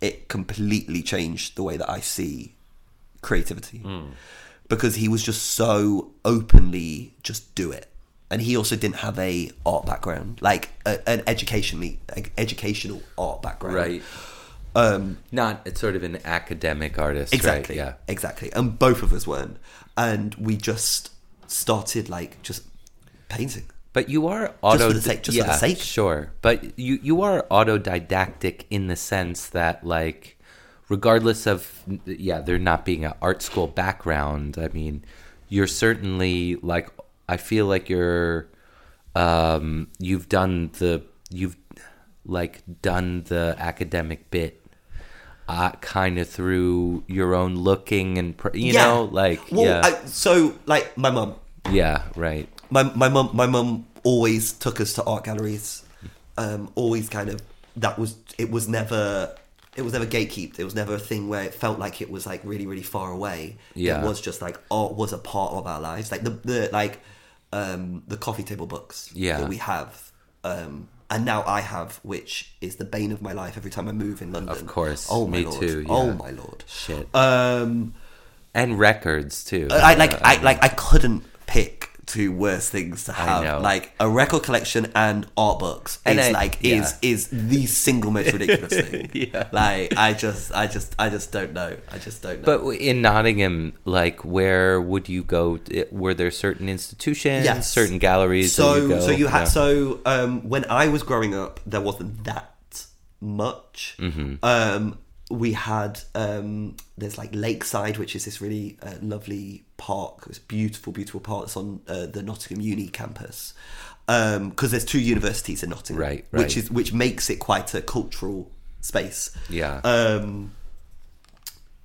it completely changed the way that I see creativity because he was just so openly just do it. And he also didn't have a art background, like a, an educationally educational art background, Right. Um, Not it's sort of an academic artist. Exactly. Right? Yeah. Exactly. And both of us weren't. And we just started like just painting. But you are for auto the sake- just for the yeah, sake. Sure. But you you are autodidactic in the sense that like regardless of yeah, there not being an art school background, I mean, you're certainly like I feel like you're um you've done the you've like done the academic bit uh, kind of through your own looking and pr- you know like well, yeah I, so like my mum, yeah right my my mum, my mum always took us to art galleries. Um, always kind of that was it was never it was never gatekept. It was never a thing where it felt like it was like really really far away. Yeah. it was just like art was a part of our lives. Like the the like um, the coffee table books Yeah. that we have. Um, and now I have, which is the bane of my life every time I move in London. Of course. Oh my Me lord. too, Oh my lord. shit Um, and records too I like Uh, I like I couldn't pick two worst things to have. Like a record collection and art books And is I- like yeah. is is the single most ridiculous thing. Yeah. Like I just I just I just don't know. I just don't know. But in Nottingham, like, where would you go? Were there certain institutions, Yes. certain galleries? so you go? so you had Yeah. so um when I was growing up there wasn't that much. Mm-hmm. Um we had um there's like Lakeside which is this really uh, lovely park. It's beautiful beautiful park that's on uh, the Nottingham Uni campus. Um because there's two universities in Nottingham Right, which is which makes it quite a cultural space. Yeah. Um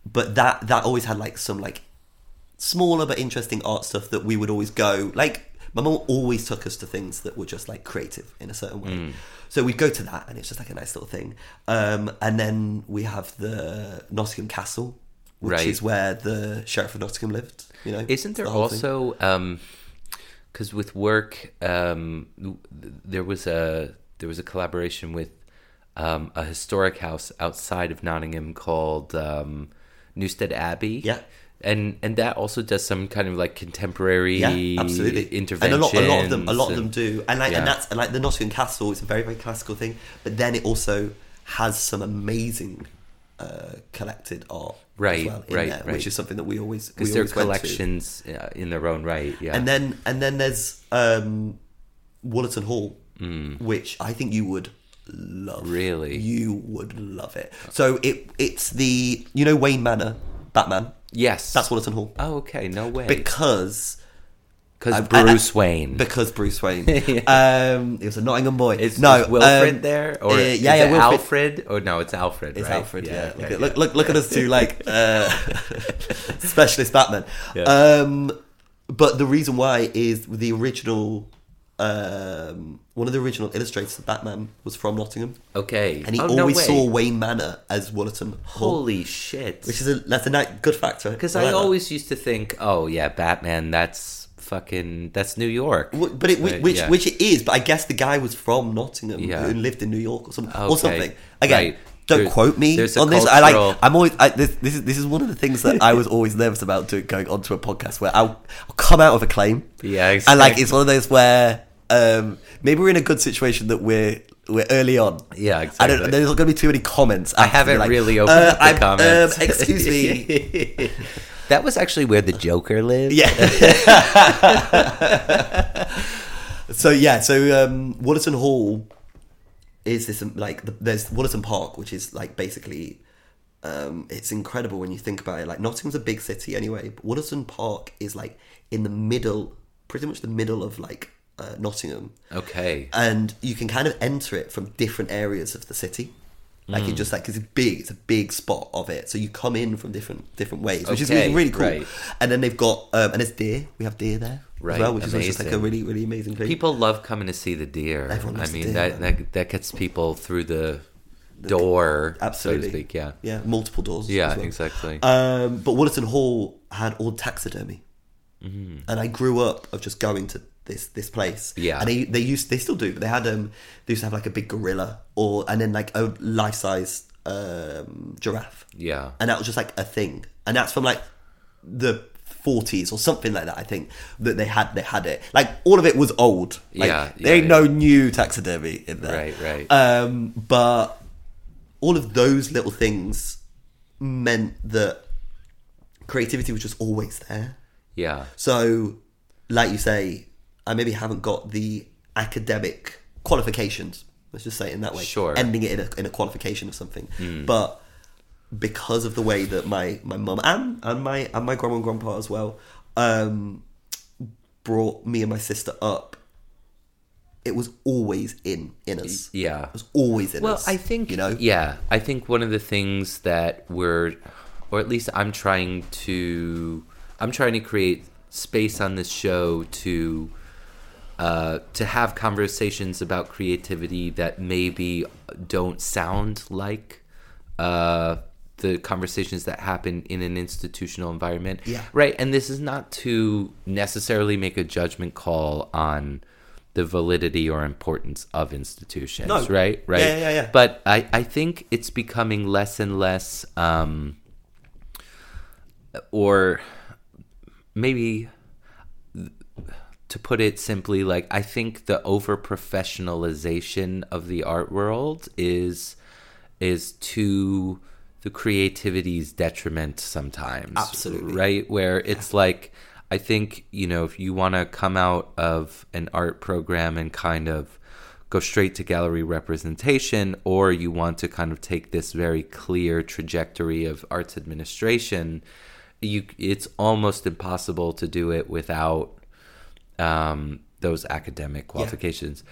but that that always had like some like smaller but interesting art stuff that we would always go like my mum always took us to things that were just like creative in a certain way Mm. so we'd go to that and it's just like a nice little thing um, and then we have the nottingham castle which Right. is where the sheriff of nottingham lived you know Isn't there the also um 'cause because with work, um, there was a there was a collaboration with um, a historic house outside of Nottingham called um, Newstead Abbey. Yeah. And and that also does some kind of like contemporary yeah, absolutely. interventions. And a lot, a lot of them, a lot of them do. And like, Yeah. and that's and like the Nottingham Castle it's a very, very classical thing. But then it also has some amazing uh, collected art, Right, as well in right, there, right. which is something that we always we because always went collections uh, in their own right. Yeah. And then and then there's um, Wollaton Hall, which I think you would love. Mm. Really? you would love it. So it it's the you know Wayne Manor, Batman. Yes, That's Wollaton Hall Oh, okay. No way. because because Bruce Wayne. because Bruce Wayne. um, he was a Nottingham boy. Is, no is Wilfred um, there or uh, is yeah, yeah, it Wilfred. Alfred? Or no, it's Alfred. It's right? Alfred. Yeah, yeah, look, yeah. at, look, look, look at us two, like uh, specialist Batman. Yeah. Um, but the reason why is the original. Um, one of the original illustrators of Batman was from Nottingham, Okay. and he Oh, always way. saw Wayne Manor as Wollaton Hall, Holy shit! which is a that's a ni- good factor. Because like I that. always used to think, oh yeah, Batman. That's fucking. That's New York. W- But it, which which, yeah. which it is. But I guess the guy was from Nottingham Yeah. and lived in New York or something. Okay, Or something. Again, right. don't There- quote me there's a on this. I like. I'm always. I, this, this is this is one of the things that I was always nervous about doing, going onto a podcast where I'll, I'll come out with a claim. Yeah, And like it's one of those where um, maybe we're in a good situation that we're we're early on. Yeah, I exactly. don't. There's not going to be too many comments. I after to be haven't like, really opened uh, up the I'm- comments. Um, excuse me. that was actually where the Joker lived. Yeah. so yeah, so um, Wollaton Hall is this um, like there's Wollaton Park, which is like basically um, it's incredible when you think about it. Like Nottingham's a big city anyway, but Wollaton Park is like in the middle, pretty much the middle of like uh, Nottingham, Okay. and you can kind of enter it from different areas of the city. Like Mm. it just like it's big, it's a big spot of it. So you come in from different different ways, which is Okay, really, really cool. right. And then they've got um, and it's deer. We have deer there Right, as well, which is just like a really really amazing thing. People love coming to see the deer. Everyone I mean, deer, that, that that gets people through the door, absolutely, so to speak. Yeah. yeah, multiple doors. Yeah, well. exactly. Um, but Wollaton Hall had all taxidermy, Mm-hmm. and I grew up of just going to this this place. Yeah. and they they used they still do, but they had um they used to have like a big gorilla or and then like a life size um giraffe. yeah. and that was just like a thing, and that's from like the 40s or something like that. I think that they had they had it. Like all of it was old. Like, Yeah, there ain't yeah. no new taxidermy in there. Right, right. Um, but all of those little things meant that creativity was just always there. Yeah. So, like you say, I maybe haven't got the academic qualifications. Let's just say it in that way. Sure. Ending it in a, in a qualification of something. But because of the way that my my mum and and my and my grandma and grandpa as well um, brought me and my sister up, it was always in in us. Yeah. It was always in Well, us. Well, I think you know. Yeah, I think one of the things that we're, or at least I'm trying to, I'm trying to create space on this show to, uh, to have conversations about creativity that maybe don't sound like, uh, the conversations that happen in an institutional environment. Yeah. Right. And this is not to necessarily make a judgment call on the validity or importance of institutions. No. Right. Right. Yeah, yeah, yeah. But I, I think it's becoming less and less, um, or maybe to put it simply, like I think the over professionalization of the art world is is to the creativity's detriment sometimes. Absolutely. Right? Where it's like I think, you know, if you want to come out of an art program and kind of go straight to gallery representation or you want to kind of take this very clear trajectory of arts administration, you it's almost impossible to do it without um, those academic qualifications.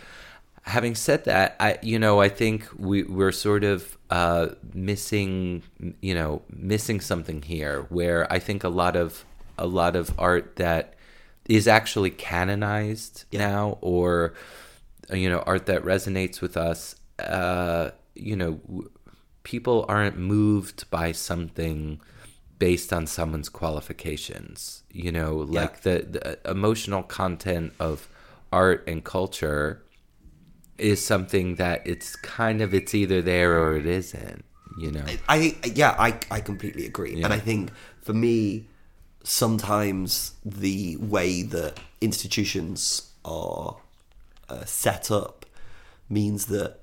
Having said that, I you know I think we we're sort of uh, missing you know missing something here where I think a lot of a lot of art that is actually canonized now or you know art that resonates with us uh, you know people aren't moved by something based on someone's qualifications you know like the, the emotional content of art and culture is something that it's kind of it's either there or it isn't you know? I yeah, I I completely agree, Yeah. and I think for me, sometimes the way that institutions are uh, set up means that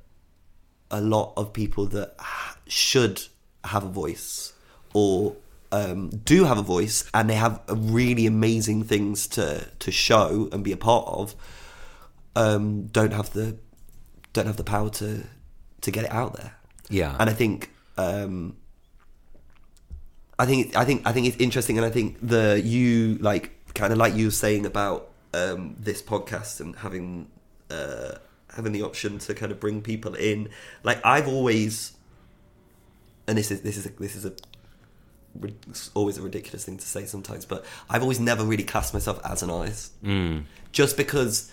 a lot of people that ha- should have a voice or um, do have a voice and they have really amazing things to to show and be a part of um, don't have the don't have the power to to get it out there yeah and I think um, I think I think I think it's interesting, and I think the you like kind of like you were saying about um, this podcast and having uh, having the option to kind of bring people in. Like I've always, and this is this is a, this is a always a ridiculous thing to say sometimes, but I've always never really classed myself as an artist, Mm. just because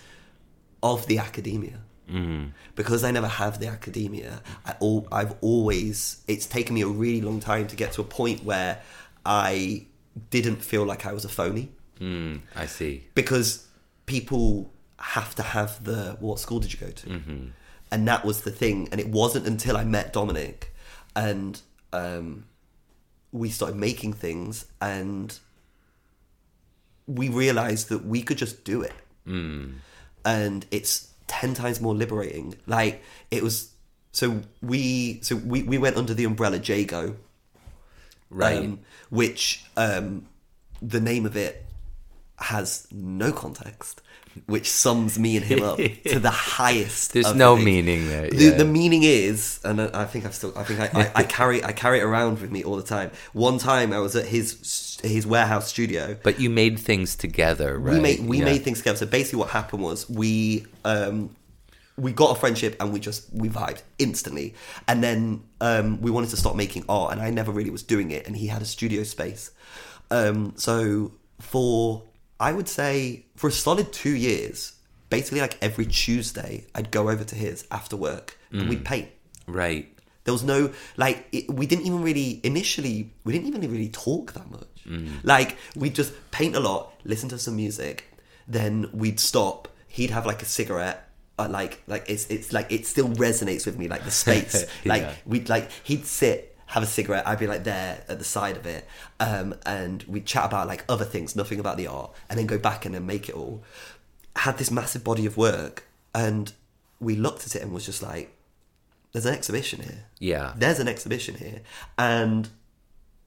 of the academia. Mm. Because I never have the academia, I all, I've always it's taken me a really long time to get to a point where I didn't feel like I was a phony Mm. I see. because people have to have the what school did you go to Mm-hmm. and that was the thing and it wasn't until i met dominic and um, we started making things and we realized that we could just do it Mm. and it's 10 times more liberating like it was so we so we, we went under the umbrella jago Right. um, which um, the name of it has no context, which sums me and him up to the highest. There's no things. meaning there. The, yeah. the meaning is, and I I think I've still, I think I, I, I carry, I carry it around with me all the time. One time I was at his his warehouse studio, but you made things together, right? we made we Yeah. made things together. So basically, what happened was we um, we got a friendship and we just we vibed instantly. And then um, we wanted to start making art, and I never really was doing it. And he had a studio space. Um, so for I would say for a solid two years, basically like every Tuesday, I'd go over to his after work and Mm. we'd paint. Right. There was no like it, we didn't even really initially we didn't even really talk that much. Mm. Like we'd just paint a lot, listen to some music, then we'd stop. He'd have like a cigarette. Uh, like like it's it's like it still resonates with me like the space like we'd like he'd sit have a cigarette i'd be like there at the side of it um and we'd chat about like other things nothing about the art and then go back and then make it all. Had this massive body of work and we looked at it and was just like there's an exhibition here. Yeah. there's an exhibition here. And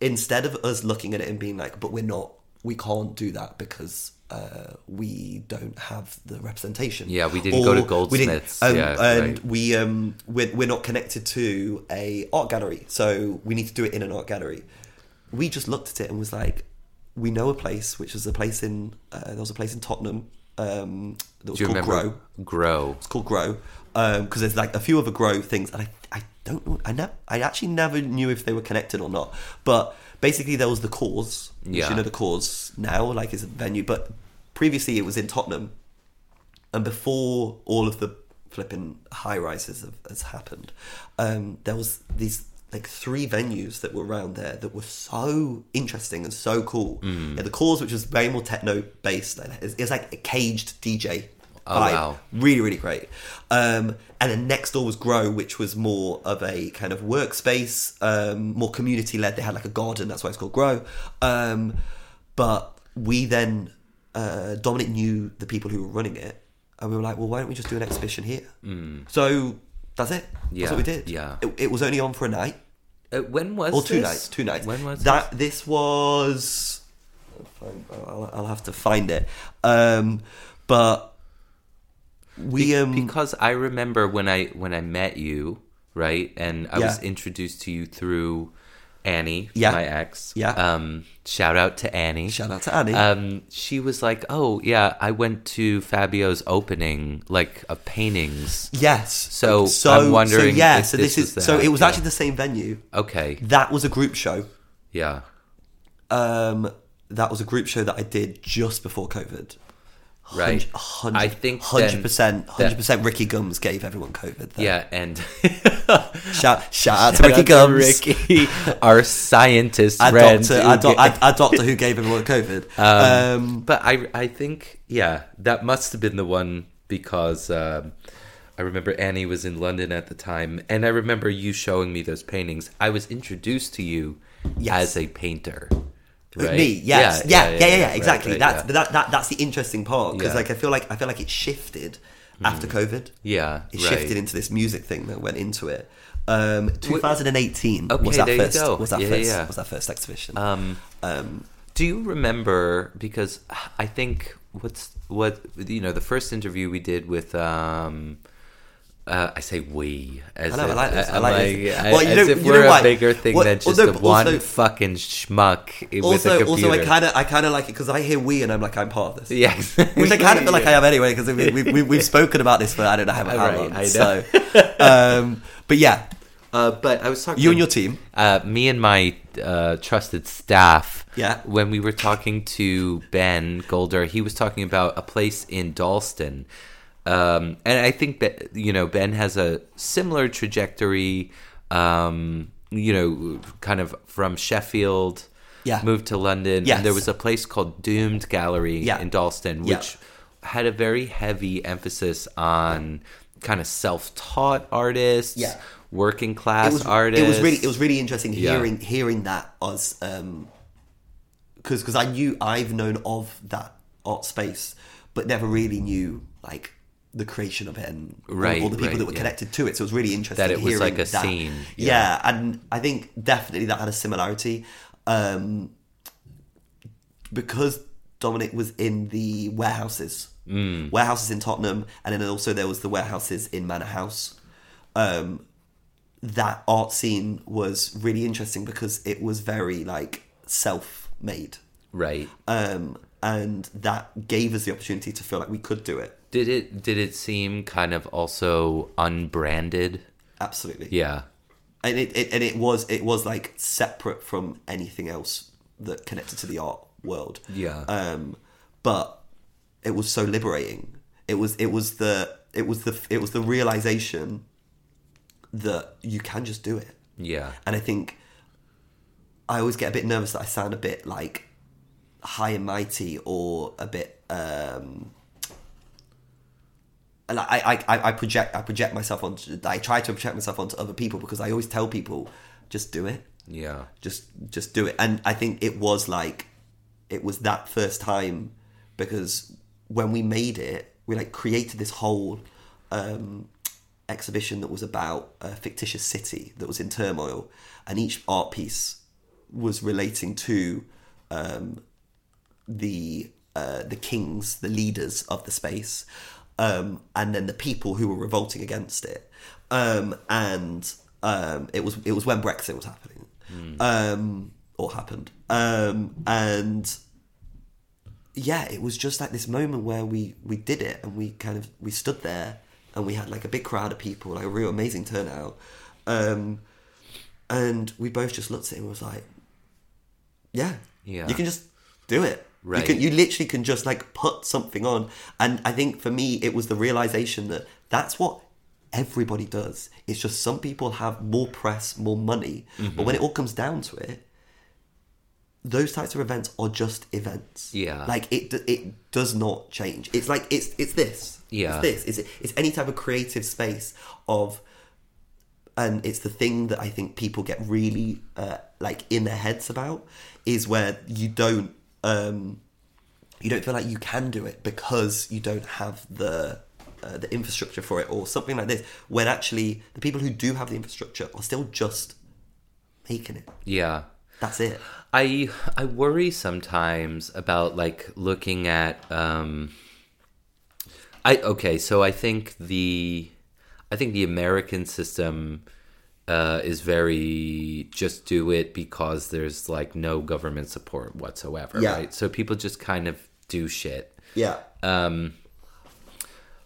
instead of us looking at it and being like but we're not we can't do that because uh, we don't have the representation Yeah, we didn't go to we Goldsmiths. um, Yeah, and right. we um we're, we're not connected to a art gallery so we need to do it in an art gallery we just looked at it and was like we know a place which was a place in uh, there was a place in tottenham um that was called remember grow Grow? it's called Grow because there's like a few other Grow things, and I, I don't know. I never, I actually never knew if they were connected or not. But basically, there was the Cause, Yeah. you know the Cause now, like is a venue, but previously it was in Tottenham, and before all of the flipping high rises have, has happened, um, there was these like three venues that were around there that were so interesting and so cool. Mm. Yeah, the Cause, which was very more techno based, it's, it's like a caged DJ. Oh, vibe. wow. Really, really great. Um, and then next door was Grow, which was more of a kind of workspace, um, more community led. They had like a garden, that's why it's called Grow. Um, but we then, uh, Dominic knew the people who were running it, and we were like, well, why don't we just do an exhibition here? So that's it. Mm. Yeah, That's what we did. yeah. It, it was only on for a night Uh, when was or two this? nights. Two nights. When was that? This was. I'll, I'll, I'll have to find it. Um, but we um because I remember when I when I met you, right, and I was introduced to you through Annie, Yeah. my ex. Yeah. Um, shout out to Annie. shout out to Annie. Um, she was like, "Oh yeah, I went to Fabio's opening, like of paintings." yes. So, so I'm wondering So yeah. so this this, is so it was yeah. actually the same venue. Okay, That was a group show. yeah, Um, that was a group show that I did just before COVID. Right. Hundred, I think hundred percent, hundred percent. Ricky Gums gave everyone COVID. Then. yeah, and Shout, shout out to Shout Ricky out to Gums. Ricky, our scientist Our friend. doctor, who our, doc- our, our doctor who gave everyone COVID. Um, Um, but I I think yeah, that must have been the one because um, I remember Annie was in London at the time, and I remember you showing me those paintings. I was introduced to you Yes. as a painter. With right? Me, yes, yeah, yeah, yeah, yeah, right, exactly. right, that's yeah. that, that that's the interesting part because Yeah. Mm. like I feel like I feel like it shifted after COVID. yeah, It right. shifted into this music thing that went into it. Um, 2018 Okay, was that first. Was that Yeah, first? yeah. Was that first exhibition? Um, um, Do you remember? Because I think what's what you know the first interview we did with um, Uh, I say we. As I know, I like this, I I'm like this. Well, you as know- if you know we're why? a bigger thing What- than just although- one also- fucking schmuck with a Also, computer. also, I kind of, I kind of like it because I hear we and I'm like, I'm part of this. yeah, Which I kind of feel like I am anyway because we, we, we, we've spoken about this for I don't know how, how Right, long. I know. So, um, but yeah, Uh, but I was talking. you and your team. Uh, me and my uh, trusted staff. Yeah. When we were talking to Ben Golder, he was talking about a place in Dalston, um, and I think that you know Ben has a similar trajectory. Um, you know, kind of from Sheffield. Yeah. Moved to London. Yes. And there was a place called Doomed Gallery Yeah. in Dalston, Yeah. which had a very heavy emphasis on kind of self-taught artists, Yeah. working class it was, artists. It was really, it was really interesting Yeah. hearing hearing that as because because I knew I've known of that art space, but never really knew like the creation of it and all- Right, all, the people right, that were yeah. connected to it. So it was really interesting That it was like a that. scene, Yeah. yeah. and I think definitely that had a similarity um, because Dominic was in the warehouses, Mm. warehouses in Tottenham, and then also there was the warehouses in Manor House. Um, that art scene was really interesting because it was very like self-made right. um, and that gave us the opportunity to feel like we could do it Did it did it seem kind of also unbranded? absolutely Yeah. and it, it and it was it was like separate from anything else that connected to the art world Yeah. um but it was so liberating it was it was the it was the it was the realization that you can just do it Yeah. And I think I always get a bit nervous that I sound a bit like high and mighty or a bit um and I, I, I, I project I project myself onto I try to project myself onto other people because I always tell people just do it. Yeah. just just do it. And i think it was like it was that first time because when we made it we like created this whole um exhibition that was about a fictitious city that was in turmoil. And each art piece was relating to um the uh, the kings, the leaders of the space, um, and then the people who were revolting against it. Um, and um, it was it was when Brexit was happening, um, or happened. Um, and yeah, it was just like this moment where we we did it, and we kind of we stood there, and we had like a big crowd of people, like a real amazing turnout. Um, and we both just looked at it and was like, yeah, Yeah. you can just do it. Right. You can you literally can just like put something on. And I think for me it was the realization that that's what everybody does. It's just some people have more press, more money. Mm-hmm. But when it all comes down to it, those types of events are just events. Yeah. Like it it does not change. It's like it's it's this. Yeah. It's this. It's it's any type of creative space of and it's the thing that I think people get really uh, like in their heads about is where you don't um, you don't feel like you can do it because you don't have the uh, the infrastructure for it or something like this. When actually the people who do have the infrastructure are still just making it. Yeah. That's it. I I worry sometimes about like looking at um I okay, so I think the I think the American system uh, is very just do it because there's like no government support whatsoever, Yeah. right? So people just kind of do shit. Yeah. Um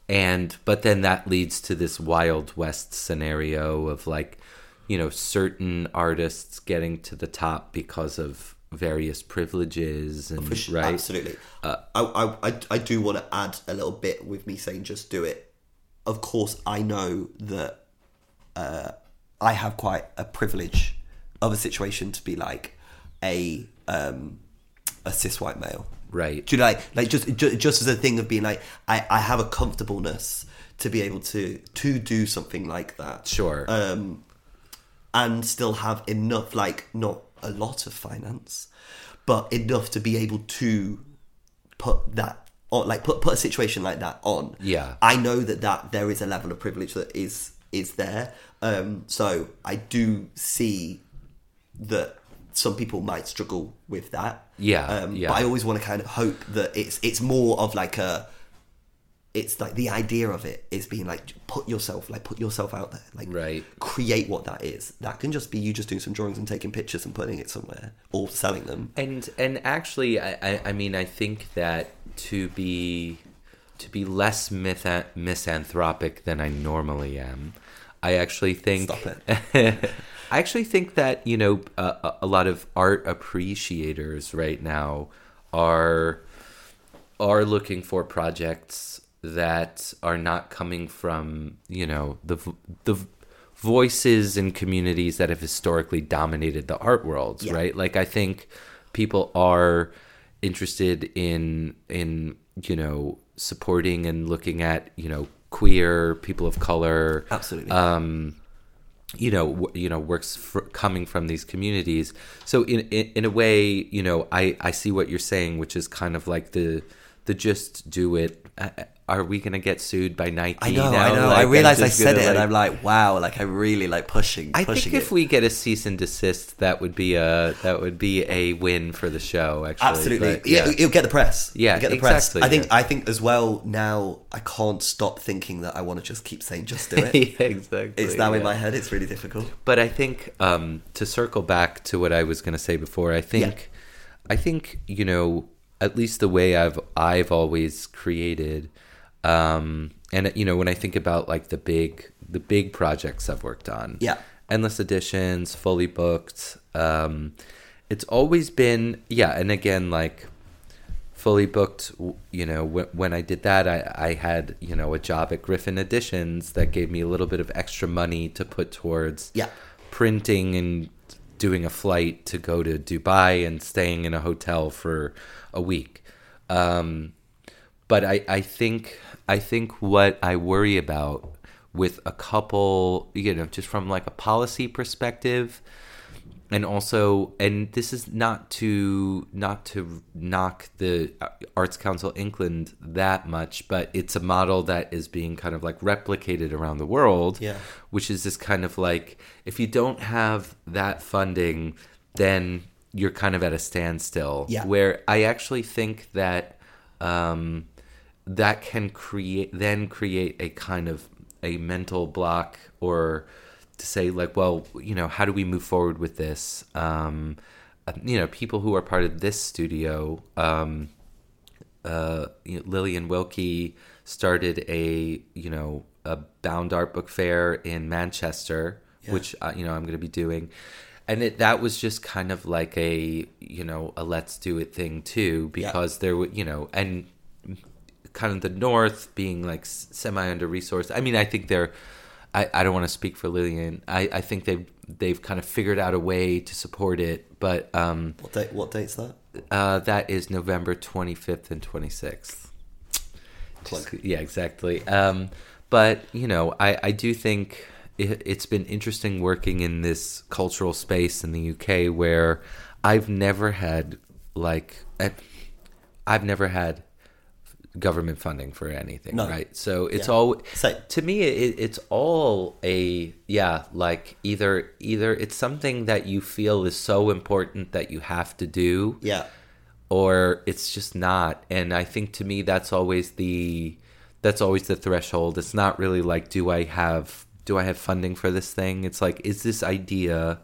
and but then that leads to this wild west scenario of like you know certain artists getting to the top because of various privileges and sure, right Absolutely. I, I, I, I do want to add a little bit with me saying just do it. Of course, I know that uh, I have quite a privilege of a situation to be like a um, a cis white male. right Do you know, like like just just, just as a thing of being like I, I have a comfortableness to be able to to do something like that sure um, and still have enough, like not a lot of finance, but enough to be able to put that on, like put put a situation like that on. Yeah. I know that that there is a level of privilege that is is there. Um, so I do see that some people might struggle with that. Yeah, Um, yeah. But I always want to kind of hope that it's it's more of like a it's like the idea of it is being like put yourself like put yourself out there like Right. create what that is that can just be you just doing some drawings and taking pictures and putting it somewhere or selling them And and actually, I, I, I mean, I think that to be to be less myth- misanthropic than I normally am, I actually think. Stop I actually think that you know a, a- a lot of art appreciators right now are are looking for projects that are not coming from you know the the voices and communities that have historically dominated the art worlds Yeah. right like i think people are interested in in you know supporting and looking at you know queer people of color absolutely um, you know, w- you know, works fr- coming from these communities. So in, in in a way, you know, I I see what you're saying, which is kind of like the the just do it. Uh, Are we gonna get sued by Nike? I know, now? I know. Like, I realized I said gonna, it, and I'm like, wow, like I'm really like pushing. I pushing think if it. we get a cease and desist, that would be a that would be a win for the show. Actually, absolutely, But, yeah, it'll get the press. Yeah, It'll get the press. exactly, I think. yeah. I think as well. Now I can't stop thinking that I want to just keep saying, "Just do it." yeah, exactly. it's now in my head. It's really difficult. But I think um, to circle back to what I was going to say before, I think, I think you know, at least the way I've I've always created, um, and you know, when I think about like the big the big projects I've worked on, Yeah. endless editions, fully booked. Um, it's always been yeah, and again like fully booked you know when, when i did that I, I had you know a job at griffin editions that gave me a little bit of extra money to put towards Yeah. printing and doing a flight to go to dubai and staying in a hotel for a week um, but I, I think I think what I worry about with a couple, you know, just from like a policy perspective, and also, and this is not to not to knock the uh, Arts Council England that much, but it's a model that is being kind of like replicated around the world, Yeah. which is this kind of like if you don't have that funding, then you're kind of at a standstill. Yeah. Where I actually think that um, that can create then create a kind of a mental block or to say like well you know how do we move forward with this? Um, uh, you know people who are part of this studio um, uh, you know, Lillian Wilkie started a you know a bound art book fair in Manchester, Yeah. which uh, you know I'm going to be doing, and it that was just kind of like a you know a let's do it thing too because there were you know and kind of the north being like semi under resourced. I mean I think they're. I, I don't want to speak for Lillian. I, I think they've they've kind of figured out a way to support it, but um, What date? What date's that? uh, that is November 25th and 26th. Yeah, exactly. Um, but, you know, I, I do think it, it's been interesting working in this cultural space in the UK where I've never had, like, I've never had government funding for anything, No. right? So it's Yeah. all Same. to me it, it's all a yeah like either either it's something that you feel is so important that you have to do Yeah. or it's just not and i think to me that's always the that's always the threshold it's not really like do i have do i have funding for this thing it's like is this idea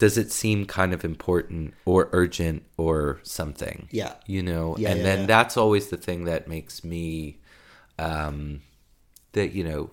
does it seem kind of important or urgent or something Yeah. you know Yeah, and yeah, then yeah. that's always the thing that makes me um that you know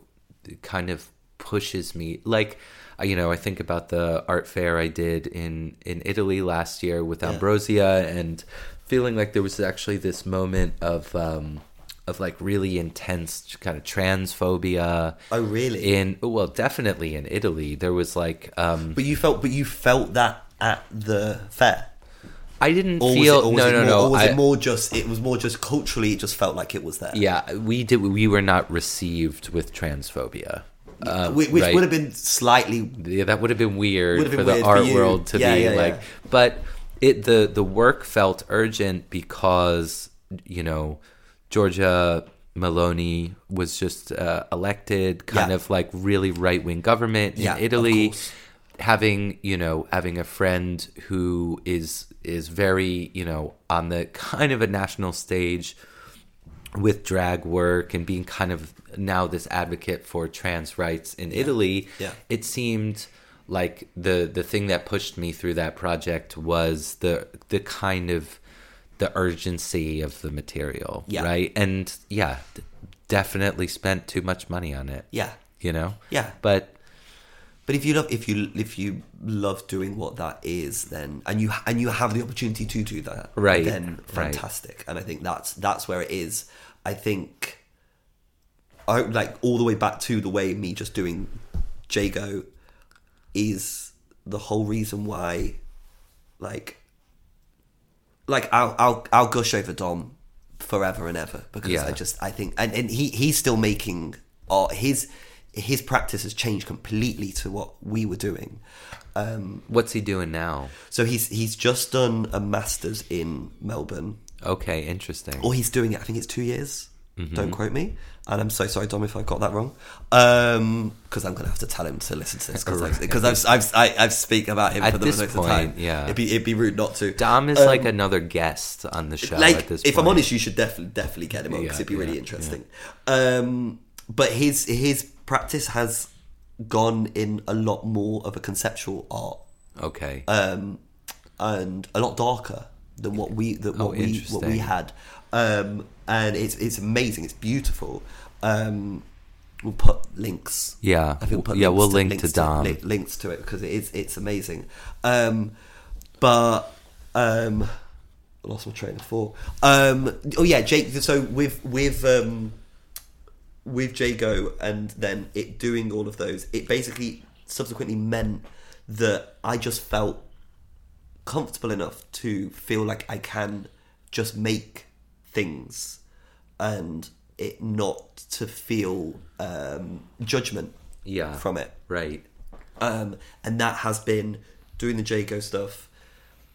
kind of pushes me like uh, you know i think about the art fair i did in in italy last year with ambrosia and feeling like there was actually this moment of um of like really intense kind of transphobia Oh, really? in well definitely in italy there was like um But you felt, but you felt that at the fair. i didn't Or feel it, was no it no more, no Or was I- it more just? It was more just culturally. It just felt like it was there. yeah we did we were not received with transphobia um, Which, which right? would have been slightly. Yeah, that would have been weird have for been the weird for art you. world to Yeah, be yeah, like. yeah. But it the the work felt urgent because you know Giorgia Meloni was just uh, elected, kind Yeah. of like really right wing government in Yeah, Italy. Having you know having a friend who is is very you know on the kind of a national stage with drag work and being kind of now this advocate for trans rights in Italy, Yeah. it seemed like the the thing that pushed me through that project was the the kind of the urgency of the material, Yeah. right? And yeah, definitely spent too much money on it. Yeah. You know? Yeah. But But if you love if you if you love doing what that is, then and you and you have the opportunity to do that, Right, Then right. fantastic. And I think that's that's where it is. I think, I like all the way back to the way me just doing Jago is the whole reason why, like, like I'll I'll I'll gush over Dom forever and ever because Yeah. I just I think and, and he he's still making art his his practice has changed completely to what we were doing. Um, what's he doing now? so he's he's just done a masters in Melbourne, Okay, interesting. or he's doing it. I think it's two years. Mm-hmm. Don't quote me. And I'm so sorry, Dom, if I got that wrong. Because I'm going to have to tell him to listen to this because I've, I've I, I've speak about him At for the this most of the time. point, yeah. it'd be it'd be rude not to. Dom is Um, like another guest on the show like at this if point. I'm honest, you should definitely definitely get him on because Yeah, it'd be really yeah, interesting. Um, but his his practice has gone in a lot more of a conceptual art Okay. um, and a lot darker than what we that Oh, what we what we had. Um, and it's it's amazing. It's beautiful. Um, we'll put links. Yeah. I think we'll put Yeah, links we'll to, link links to Dom. li- links to it because it is it's amazing. Um, but um, I lost my train of thought. Um, oh yeah, Jake. So with with um, with Jago and then it doing all of those, it basically subsequently meant that I just felt comfortable enough to feel like I can just make things and it not to feel um, judgment Yeah. from it. right. Um, and that has been doing the Jago stuff.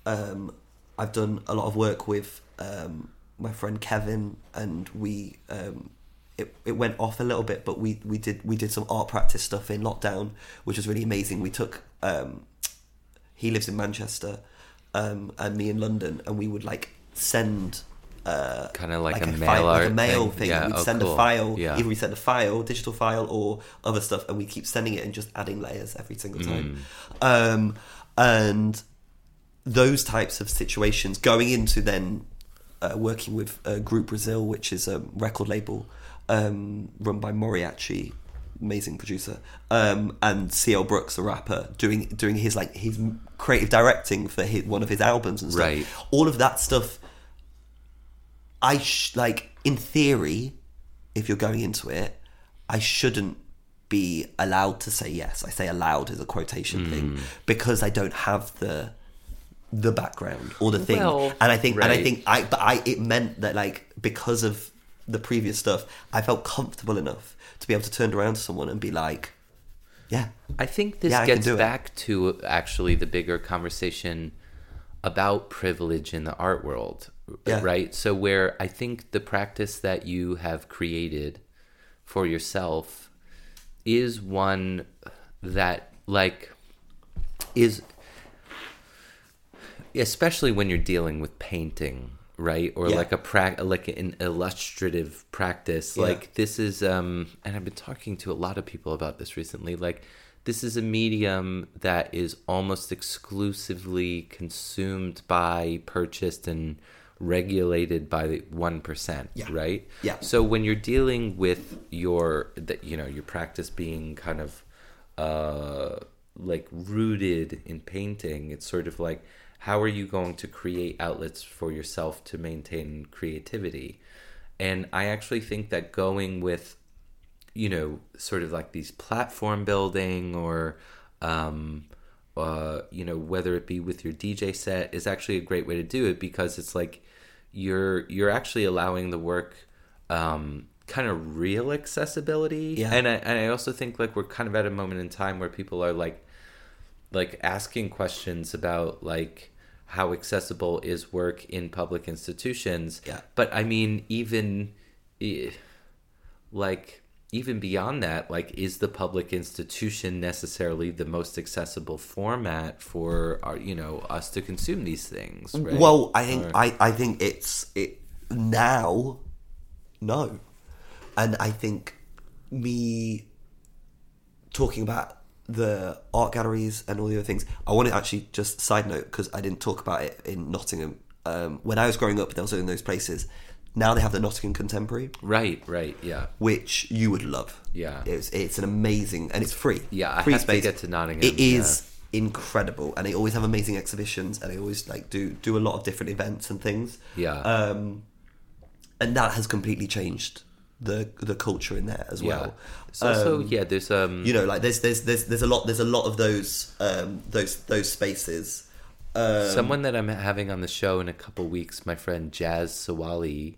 Um, I've done a lot of work with um, my friend Kevin, and we um, it, it went off a little bit, but we, we did we did some art practice stuff in lockdown, which was really amazing. We took um, he lives in Manchester, um, and me in London, and we would like send. Uh, Kinda like a fi- mail like a mail thing. thing. Yeah, We'd oh, send cool. a file. Yeah. Either we send a file, digital file, or other stuff, and we keep sending it and just adding layers every single time. Um, and those types of situations, going into then uh, working with uh, Group Brazil, which is a record label um, run by Moriachi, amazing producer, um, and CL Brooks, a rapper, doing doing his like his creative directing for his, one of his albums and stuff. Right. All of that stuff I sh- like in theory, if you're going into it, I shouldn't be allowed to say yes. I say allowed is a quotation hmm. thing because I don't have the the background or the thing. Well, and I think and I think I but I it meant that like because of the previous stuff, I felt comfortable enough to be able to turn around to someone and be like, yeah, I think this Yeah, gets do it. back to actually the bigger conversation about privilege in the art world, Yeah. right? So, where I think the practice that you have created for yourself is one that, like, is especially when you're dealing with painting right or Yeah. like a pra- like an illustrative practice Yeah. like this is um and i've been talking to a lot of people about this recently like this is a medium that is almost exclusively consumed by purchased and regulated by the 1% Yeah. right Yeah. so when you're dealing with your that you know your practice being kind of uh like rooted in painting it's sort of like how are you going to create outlets for yourself to maintain creativity and i actually think that going with you know sort of like these platform building or um uh you know whether it be with your dj set is actually a great way to do it because it's like you're you're actually allowing the work um kind of real accessibility Yeah. and I, and I also think like we're kind of at a moment in time where people are like like asking questions about like how accessible is work in public institutions Yeah. but i mean even like even beyond that like is the public institution necessarily the most accessible format for our you know us to consume these things right? Well, I think Or- I, I think it's it now no. And I think me talking about the art galleries and all the other things, I want to actually just side note because I didn't talk about it in Nottingham. Um, when I was growing up, there was in those places. Now they have the Nottingham Contemporary, Right, right, yeah. which you would love. Yeah. it's it's an amazing and it's free. Yeah, I free have to get to Nottingham, It is incredible, and they always have amazing exhibitions, and they always like do do a lot of different events and things. Yeah. um, and that has completely changed the the culture in there as Yeah. well. Also, Um, yeah, there's um you know, like there's there's there's there's a lot there's a lot of those um, those those spaces. Um, someone that I'm having on the show in a couple weeks, my friend Jazz Sawali,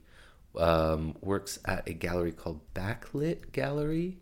um, works at a gallery called Backlit Gallery.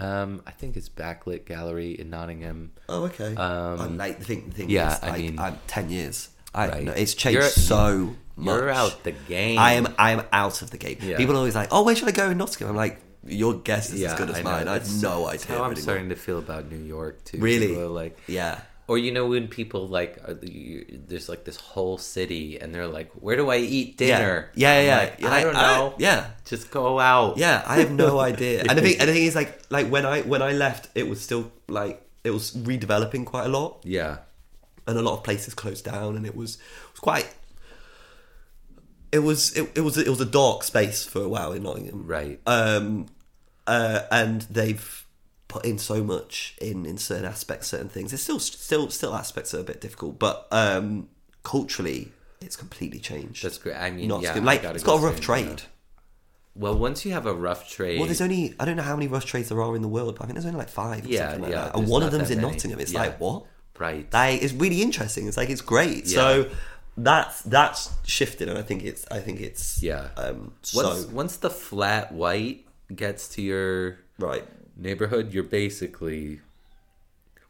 Um, I think it's Backlit Gallery in Nottingham. Oh, okay. Um, I like the thing. The thing yeah, is, I like, mean- I'm ten years. I Right. know it's changed You're- so much. You're out the game. I am. I am out of the game. Yeah. People are always like, "Oh, where should I go in Nottingham?" I'm like, "Your guess is Yeah, as good as I mine." I have no idea. How I'm anymore. starting to feel about New York too. Really? Like, Yeah. Or you know when people like, are, you, there's like this whole city, and they're like, "Where do I eat dinner?" Yeah, yeah, I'm yeah. like, I don't I- know. yeah. just go out. Yeah, I have no idea. And the thing, and the thing is, like, like when I when I left, it was still like it was redeveloping quite a lot, yeah, and a lot of places closed down, and it was it was quite. It was it, it was it was a dark space for a while in Nottingham, right. um, uh, and they've put in so much in in certain aspects, certain things. There's still still still aspects that are a bit difficult, but um, culturally, it's completely changed. That's great. I mean, Not yeah, like it's go got a rough trade. Well, once you have a rough trade, Well, there's only I don't know how many rough trades there are in the world, but I think there's only like five. Or Yeah, something like yeah, that. and one of them's in many. Nottingham. It's Yeah. like what? right. Like it's really interesting. It's like it's great. Yeah. So that's that's shifted, and I think it's I think it's yeah. Um, once so once the flat white gets to your right. Neighborhood, you're basically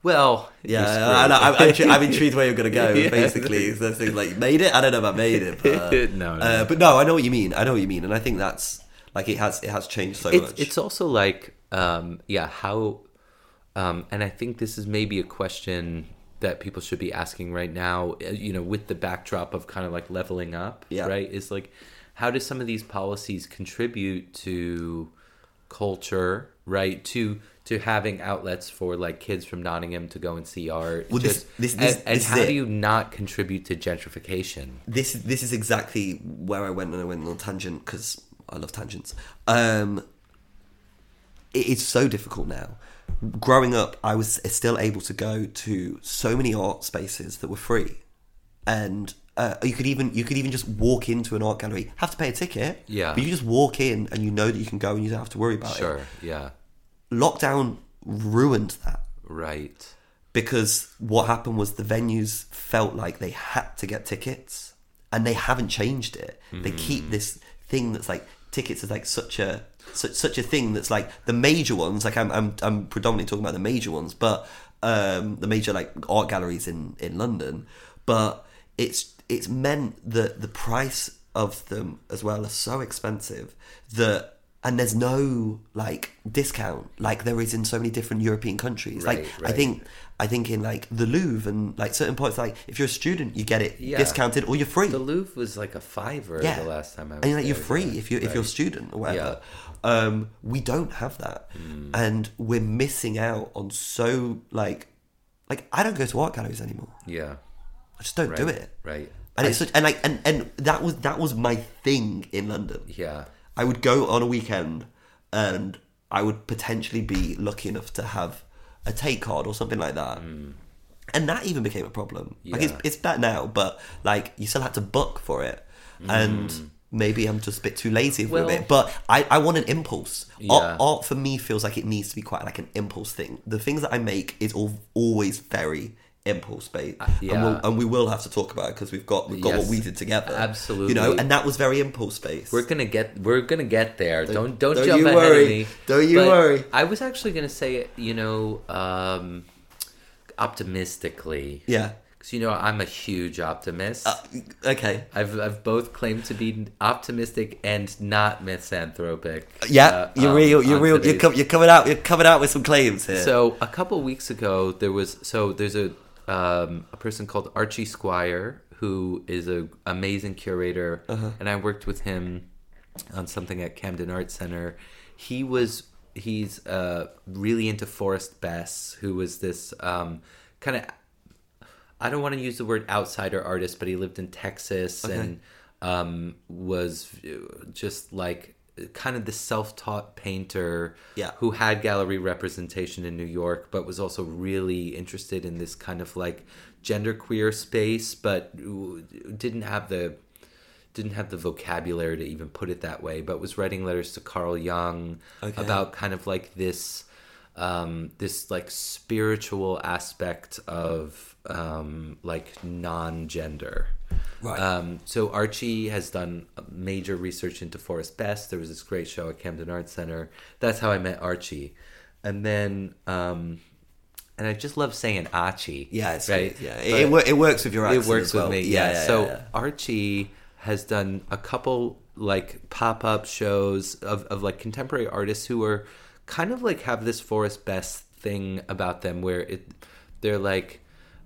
well. Yeah, I, I, I'm, I'm, screwed. intri- I'm intrigued where you're gonna go. Yeah. Basically, it's that like made it. I don't know about made it, but No, no. Uh, but no, I know what you mean. I know what you mean, and I think that's like it has it has changed so it's, much. it's also like um yeah how um and i think this is maybe a question that people should be asking right now uh, you know with the backdrop of kind of like leveling up Yeah. right is like how do some of these policies contribute to culture right to to having outlets for like kids from nottingham to go and see art Well, Just- this- this- and, and this is how do you not contribute to gentrification this this is exactly where I went and I went on a tangent because I love tangents. Um, it is so difficult now. Growing up, I was still able to go to so many art spaces that were free, and uh, you could even you could even just walk into an art gallery, have to pay a ticket. Yeah. but you just walk in and you know that you can go and you don't have to worry about sure it. Sure. Yeah Lockdown ruined that right because what happened was the venues felt like they had to get tickets and they haven't changed it they keep this thing that's like tickets is like such a such, such a thing that's like the major ones like I'm, I'm i'm predominantly talking about the major ones but um the major like art galleries in in london but it's it's meant that the price of them as well are so expensive that and there's no like discount like there is in so many different European countries. Right, like I think I think in like the Louvre and like certain points like if you're a student you get it Yeah. discounted or you're free. the louvre was like a fiver yeah. the last time i was and you're like you're free yeah. if you if you're a student or whatever. Um, we don't have that, Hmm. and we're missing out on so like like I don't go to art galleries anymore. yeah I just don't do it. right And it's such, and like and and that was that was my thing in London. yeah I would go on a weekend and I would potentially be lucky enough to have a Tate card or something like that. And that even became a problem. Like it's Hmm. It's better now, but like you still had to book for it. And maybe I'm just a bit too lazy with Hmm. It. But I, I want an impulse. Yeah. Art, art for me feels like it needs to be quite like an impulse thing. The things that I make is all always very impulse based. And, Uh, yeah. we'll, and we will have to talk about it because we've got we've got Yes. what we did together. Absolutely. You know, and that was very impulse based. We're gonna get we're gonna get there. Don't don't, don't jump ahead worry. of me. Don't you But worry. I was actually gonna say, you know, um, optimistically. Yeah. Because you know I'm a huge optimist. Uh, okay. I've I've both claimed to be optimistic and not misanthropic. Yeah, uh, you're um, real. You're real. You're, com- you're coming out. You're coming out with some claims here. So a couple weeks ago, there was so there's a um, a person called Archie Squire who is an amazing curator, Uh-huh. and I worked with him on something at Camden Art Center. He was he's uh, really into Forrest Bess, who was this um, kind of I don't want to use the word outsider artist, but he lived in Texas and um, was just like kind of the self-taught painter Yeah. who had gallery representation in New York, but was also really interested in this kind of like genderqueer space, but didn't have the didn't have the vocabulary to even put it that way, but was writing letters to Carl Jung Okay. about kind of like this um, this like spiritual aspect of um, like non-gender. Right. Um, so Archie has done major research into Forrest Bess. There was this great show at Camden Arts Center. That's how I met Archie, and then um, and I just love saying Archie. Yeah, it's right. Yeah, it, it, it works with your accent. it works well. with me. Yeah. yeah, so yeah. Archie has done a couple like pop up shows of, of like contemporary artists who are kind of like have this Forrest Bess thing about them where it they're like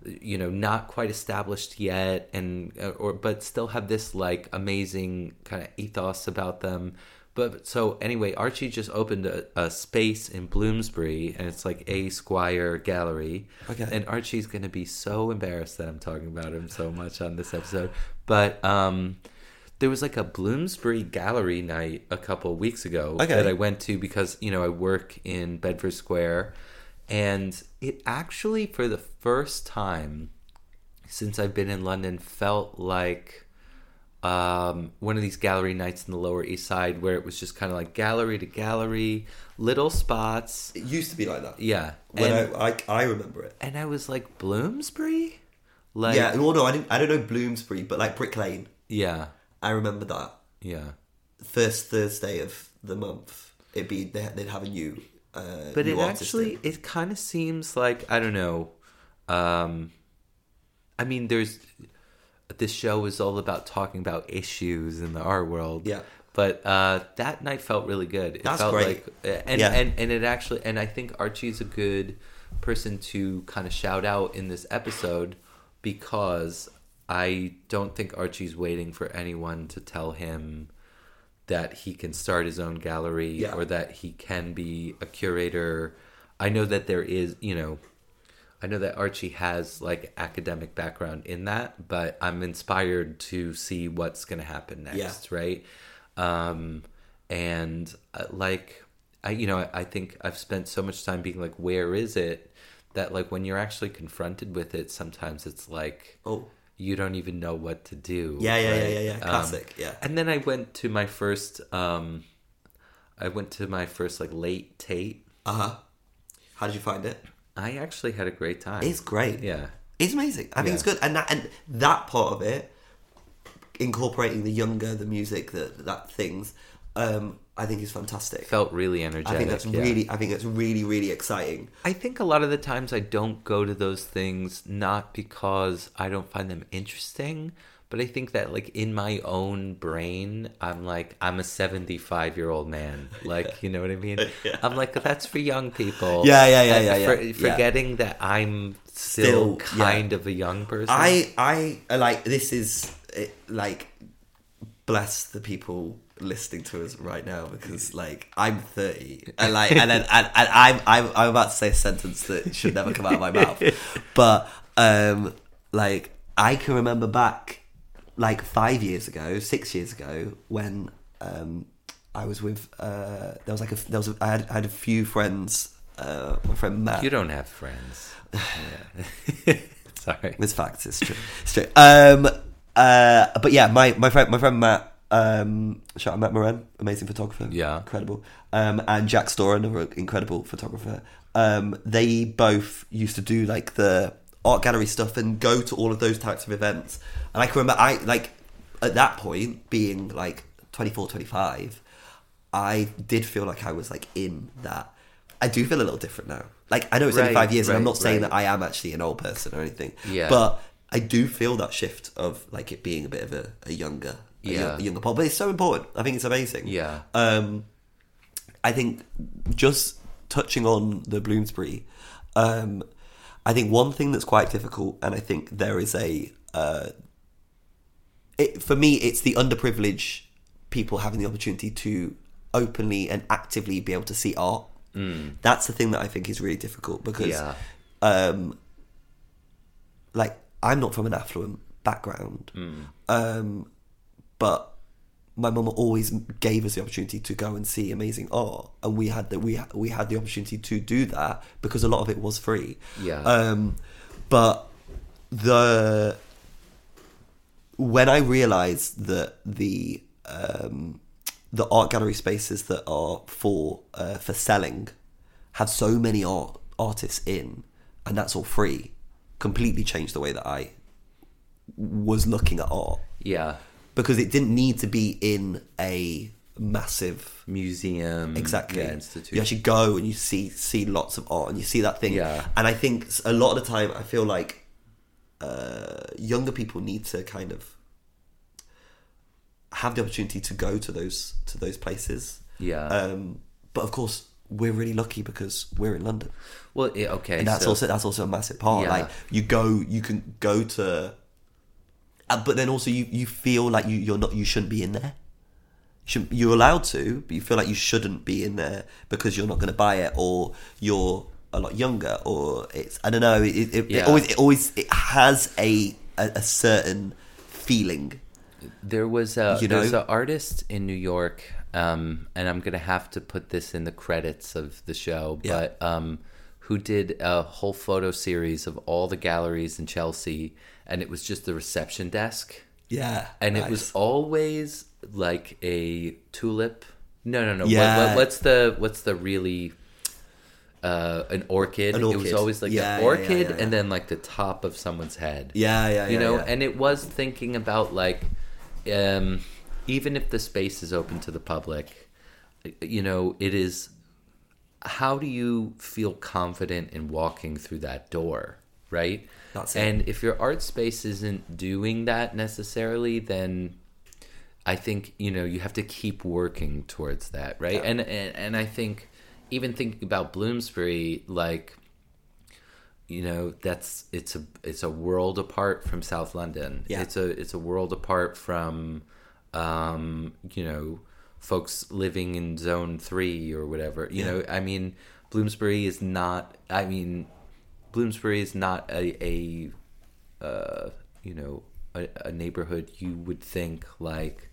you know not quite established yet and uh, or but still have this like amazing kind of ethos about them but so anyway archie just opened a, a space in bloomsbury and it's like a squire gallery Okay. and Archie's gonna be so embarrassed that I'm talking about him so much on this episode. But um, there was like a Bloomsbury gallery night a couple weeks ago Okay. that I went to because you know I work in Bedford Square, and it actually for the first time since I've been in London felt like um, one of these gallery nights in the Lower East Side where it was just kind of like gallery to gallery, little spots. it used to be like that. Yeah, When and, I, I I remember it. and I was like Bloomsbury, like yeah, well, no, I didn't. I don't know Bloomsbury, but like Brick Lane. yeah, I remember that yeah. first Thursday of the month. It'd be they, they'd have a new. Uh, But it actually in. it kind of seems like I don't know. Um, I mean, there's this show is all about talking about issues in the art world. Yeah. But uh, that night felt really good. It That's felt great. like and, Yeah. and and it actually and I think Archie's a good person to kind of shout out in this episode because I don't think Archie's waiting for anyone to tell him that he can start his own gallery Yeah. or that he can be a curator. I know that there is, you know, I know that Archie has like academic background in that, but I'm inspired to see what's going to happen next, right? Um, and uh, like, I, you know, I, I think I've spent so much time being like, where is it? That like when you're actually confronted with it, sometimes it's like, Oh. You don't even know what to do. Yeah, yeah, yeah, right? yeah, yeah. Um, Classic. yeah. and then I went to my first um I went to my first like late Tate. Uh huh. How did you find it? I actually had a great time. It's great. yeah. It's amazing. I think Yeah. it's good, and that and that part of it, incorporating the younger, the music, the that things, um, I think is fantastic. Felt really energetic. I think that's yeah. really, I think that's really, really exciting. I think a lot of the times I don't go to those things not because I don't find them interesting, but I think that like in my own brain, I'm like I'm a 75 year old man. Like you know what I mean? Yeah. I'm like that's for young people. Yeah, yeah, yeah, yeah, for- yeah. Yeah. Forgetting that I'm still, Still, yeah. kind of a young person. I, I like this is it, like bless the people listening to us right now because like I'm 30 and like and then and, and I'm, I'm I'm about to say a sentence that should never come out of my mouth but um like I can remember back like five years ago six years ago when um I was with uh there was like a there was a, I had I had a few friends uh my friend Matt You don't have friends. Sorry. It's facts. It's true. It's true. Um, uh, but yeah, my, my friend my friend Matt, um, shout out Matt Moran, amazing photographer. Yeah. incredible. Um, and Jack Storer, another incredible photographer. Um, they both used to do like the art gallery stuff and go to all of those types of events. And I can remember, I like at that point being like 24, 25, I did feel like I was like in that. I do feel a little different now. Like I know it's only five years, and I'm not saying right. that I am actually an old person or anything. Yeah. But I do feel that shift of like it being a bit of a, a younger, Yeah. a younger pop. But it's so important. I think it's amazing. Yeah. Um, I think just touching on the Bloomsbury, um, I think one thing that's quite difficult, and I think there is a, uh, it, for me, it's the underprivileged people having the opportunity to openly and actively be able to see art. Mm. That's the thing that I think is really difficult because, Yeah. um, like, I'm not from an affluent background, Mm. um, but my mum always gave us the opportunity to go and see amazing art, and we had the we we had the opportunity to do that because a lot of it was free. Yeah. Um, but the when I realised that the um, the art gallery spaces that are for uh, for selling have so many art artists in, and that's all free, completely changed the way that I was looking at art Yeah. Because it didn't need to be in a massive Museum. exactly Yeah, you actually go and you see see lots of art and you see that thing Yeah. and i think a lot of the time i feel like uh, younger people need to kind of have the opportunity to go to those to those places Yeah. um, but of course we're really lucky because we're in london well, yeah, okay. and that's so- also that's also a massive part. Yeah. Like you go, you can go to, uh, but then also you you feel like you you're not you shouldn't be in there. You you're allowed to, but you feel like you shouldn't be in there because you're not going to buy it, or you're a lot younger, or it's I don't know. It, it, it always it always it has a a, a certain feeling. There was a You there's know? an artist in New York, um, and I'm gonna have to put this in the credits of the show, Yeah. but um, who did a whole photo series of all the galleries in Chelsea, and it was just the reception desk, Yeah, and it was always like a tulip. No, no, no. Yeah. What, what, what's the what's the really uh, an orchid? An It was always like Yeah, an orchid, yeah, yeah. and then like the top of someone's head yeah, yeah, you yeah, know and it was thinking about like um even if the space is open to the public you know it is how do you feel confident in walking through that door right That's it. and if your art space isn't doing that necessarily then I think you know you have to keep working towards that, right? Yeah. And, and and I think even thinking about Bloomsbury, like you know, that's it's a it's a world apart from South London. Yeah. It's a it's a world apart from um, you know folks living in Zone Three or whatever. You Yeah. know, I mean, Bloomsbury is not. I mean, Bloomsbury is not a a uh, you know a, a neighborhood you would think like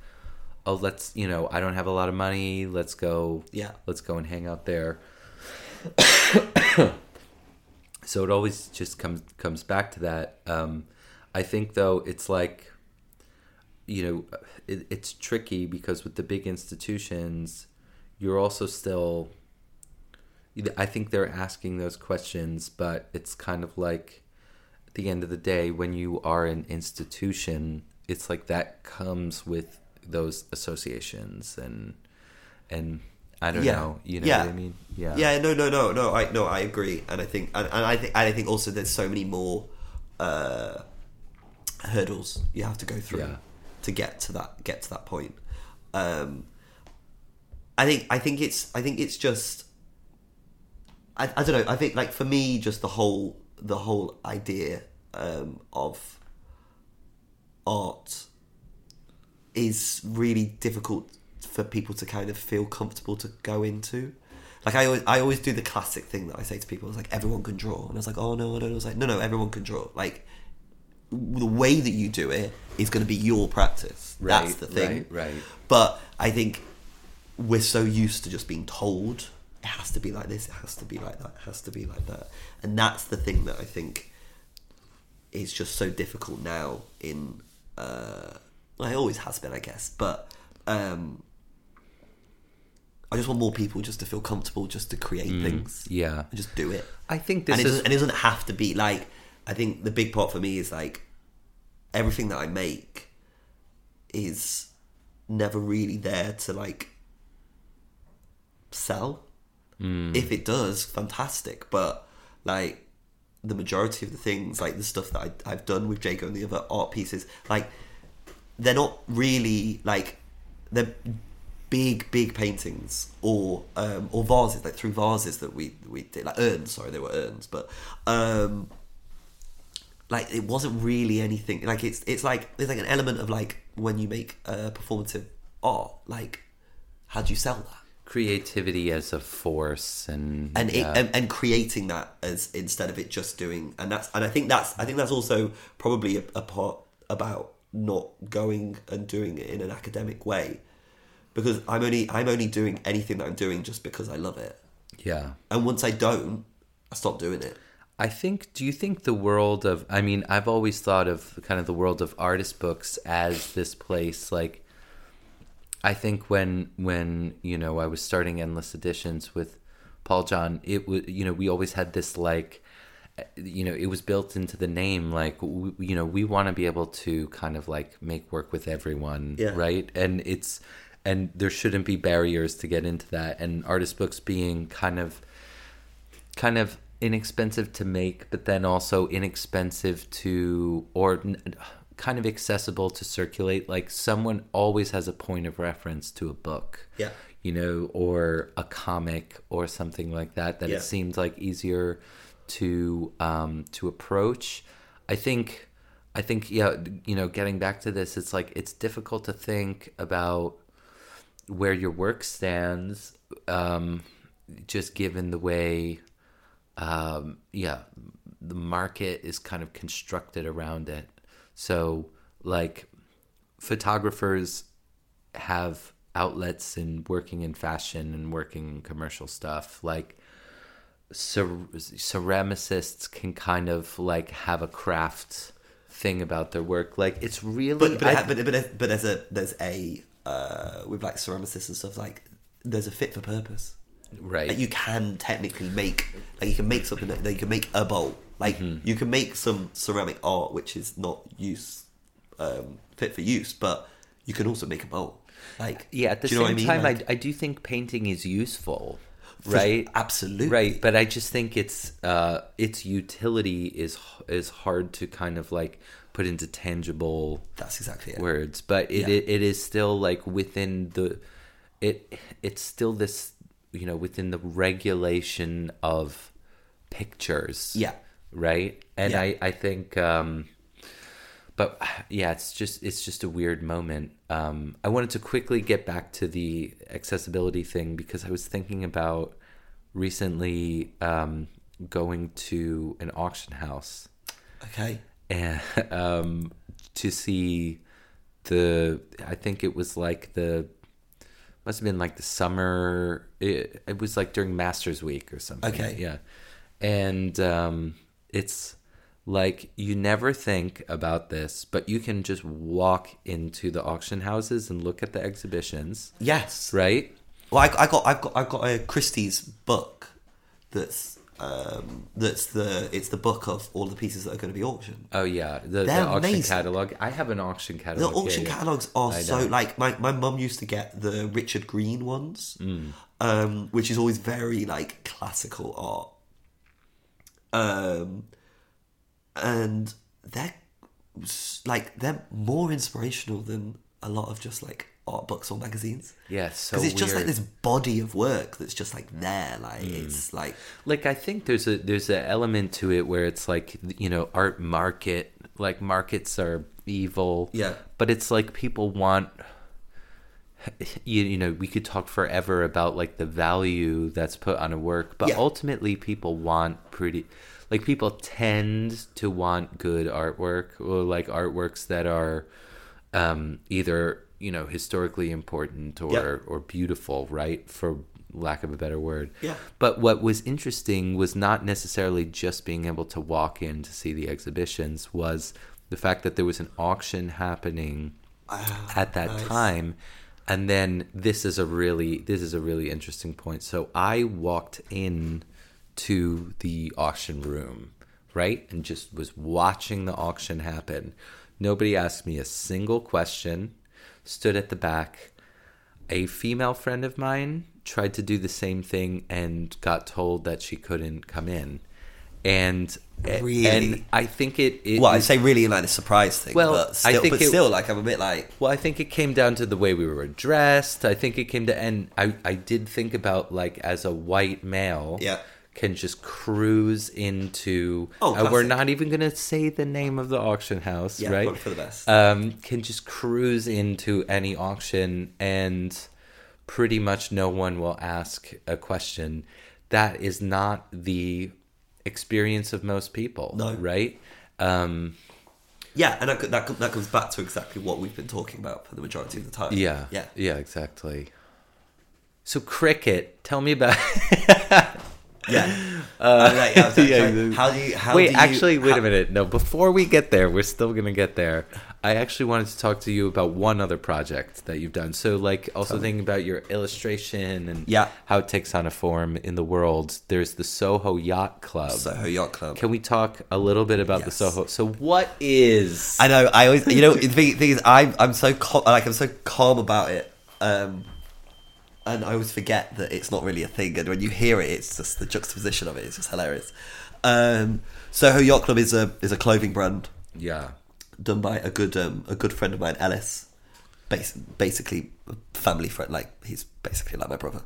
oh let's you know i don't have a lot of money let's go Yeah. let's go and hang out there so it always just comes comes back to that um, i think though it's like you know it, it's tricky because with the big institutions you're also still I think they're asking those questions, but it's kind of like at the end of the day, when you are an institution, it's like that comes with those associations and and I don't Yeah. know, you know Yeah. what I mean? Yeah, Yeah, no, no, no, no. I no, I agree, and I think, and, and I think, and I think also there's so many more uh, hurdles you have to go through Yeah. to get to that get to that point. Um, I think, I think it's, I think it's just, I, I don't know. I think like for me, just the whole the whole idea um, of art is really difficult for people to kind of feel comfortable to go into. Like I always, I always do the classic thing that I say to people is like everyone can draw, and I was like, oh no, I don't. I was like, no, no, everyone can draw. Like the way that you do it is going to be your practice. That's the thing. right, right. But I think we're so used to just being told it has to be like this, it has to be like that, it has to be like that, and that's the thing that I think is just so difficult now. In uh, well, it always has been, I guess, but um, I just want more people just to feel comfortable, just to create things, yeah. and just do it. I think and this it, is and it doesn't have to be like. I think the big part for me is like everything that I make is never really there to like sell. If it does, fantastic. But like the majority of the things, like the stuff that I, I've done with Jago and the other art pieces, like they're not really like they're big, big paintings or um, or vases, like through vases that we we did, like urns. Sorry, they were urns, but um, like it wasn't really anything. Like it's it's like there's like an element of like when you make uh, performative art. Like, how do you sell that? Creativity as a force and and, it, and and creating that as instead of it just doing and that's and I think that's I think that's also probably a, a part about not going and doing it in an academic way. Because I'm only I'm only doing anything that I'm doing just because I love it. Yeah. And once I don't I stop doing it. I think do you think the world of I mean I've always thought of kind of the world of artist books as this place like I think when when you know I was starting endless editions with Paul John it was you know we always had this like eh, you know it was built into the name like we, you know we want to be able to kind of like make work with everyone Yeah. right and it's and there shouldn't be barriers to get into that and artist books being kind of kind of inexpensive to make, but then also inexpensive to or kind of accessible to circulate. Like someone always has a point of reference to a book, Yeah. you know, or a comic or something like that. That Yeah. it seems like easier to um, to approach. I think. I think yeah, you know, getting back to this, it's like it's difficult to think about where your work stands, um, just given the way, um, yeah, the market is kind of constructed around it. So, like, photographers have outlets in working in fashion and working in commercial stuff. Like, cer- ceramicists can kind of like have a craft thing about their work. Like, it's really. but but, I- but, but, but, there's a there's a uh, with like ceramicists and stuff like there's a fit for purpose right. like you can technically make like you can make something that that you can make a bowl like Mm-hmm. you can make some ceramic art which is not use um, fit for use but you can also make a bowl like Yeah, at the do you know same I mean? time, Like, I, I do think painting is useful, For- right? absolutely. right. But I just think it's uh, its utility is is hard to kind of like put into tangible that's exactly it words. But it, Yeah. it it is still like within the it it's still this you know within the regulation of pictures. Yeah. Right. And Yeah. I I think. um but yeah, it's just it's just a weird moment. Um, I wanted to quickly get back to the accessibility thing because I was thinking about recently um, going to an auction house okay and um, to see the I think it was like the must have been like the summer it, it was like during masters week or something Okay. yeah and um, it's like you never think about this but you can just walk into the auction houses and look at the exhibitions yes right well I, I got I've got I've got a Christie's book that's um, that's the it's the book of all the pieces that are going to be auctioned oh yeah the, the auction amazing. catalog i have an auction catalog. The auction yeah. catalogs are so like my my mum used to get the Richard Green ones, Mm. um, which is always very like classical art. Um, and they're like they're more inspirational than a lot of just like art books or magazines. yeah so Because it's just like this body of work that's just like there, like Mm. it's like like I think there's a there's an element to it where it's like you know art market like markets are evil Yeah. but it's like people want you, you know we could talk forever about like the value that's put on a work but Yeah. ultimately people want pretty like people tend to want good artwork or like artworks that are um either you know historically important or Yeah. or beautiful right for lack of a better word Yeah. but what was interesting was not necessarily just being able to walk in to see the exhibitions was the fact that there was an auction happening at that nice. time and then this is a really this is a really interesting point. So i walked in to the auction room right? And just was watching the auction happen. Nobody asked me a single question. Stood at the back. A female friend of mine tried to do the same thing and got told that she couldn't come in and Really? and i think it, it well, I say really like the surprise thing. Well, but I think but it- still, like I'm a bit like well, I think it came down to the way we were dressed. I think it came to, and I, I did think about like as a white male, Yeah. can just cruise into. Oh, uh, we're not even going to say the name of the auction house, Yeah, right? for the best. Um, can just cruise into any auction and pretty much no one will ask a question. That is not the experience of most people, No. right? Um, Yeah, and that, that that comes back to exactly what we've been talking about for the majority of the time. yeah, yeah. yeah, exactly. So cricket, tell me about. Yeah. Uh, right, I was yeah, how do you? How wait, do you, actually, wait how- a minute. No, before we get there, we're still gonna get there. I actually wanted to talk to you about one other project that you've done. So, like, also thinking about your illustration and Yeah. how it takes on a form in the world. There's the Soho Yacht Club. Soho Yacht Club. Can we talk a little bit about the Soho? So, what is? I know. I always, you know, the thing, thing is, I'm I'm so cal- like I'm so calm about it, um, and I always forget that it's not really a thing. And when you hear it, it's just the juxtaposition of it. It's just hilarious. Um, Soho Yacht Club is a is a clothing brand yeah, done by a good um, a good friend of mine, Ellis. Bas- basically, family friend. Like he's basically like my brother,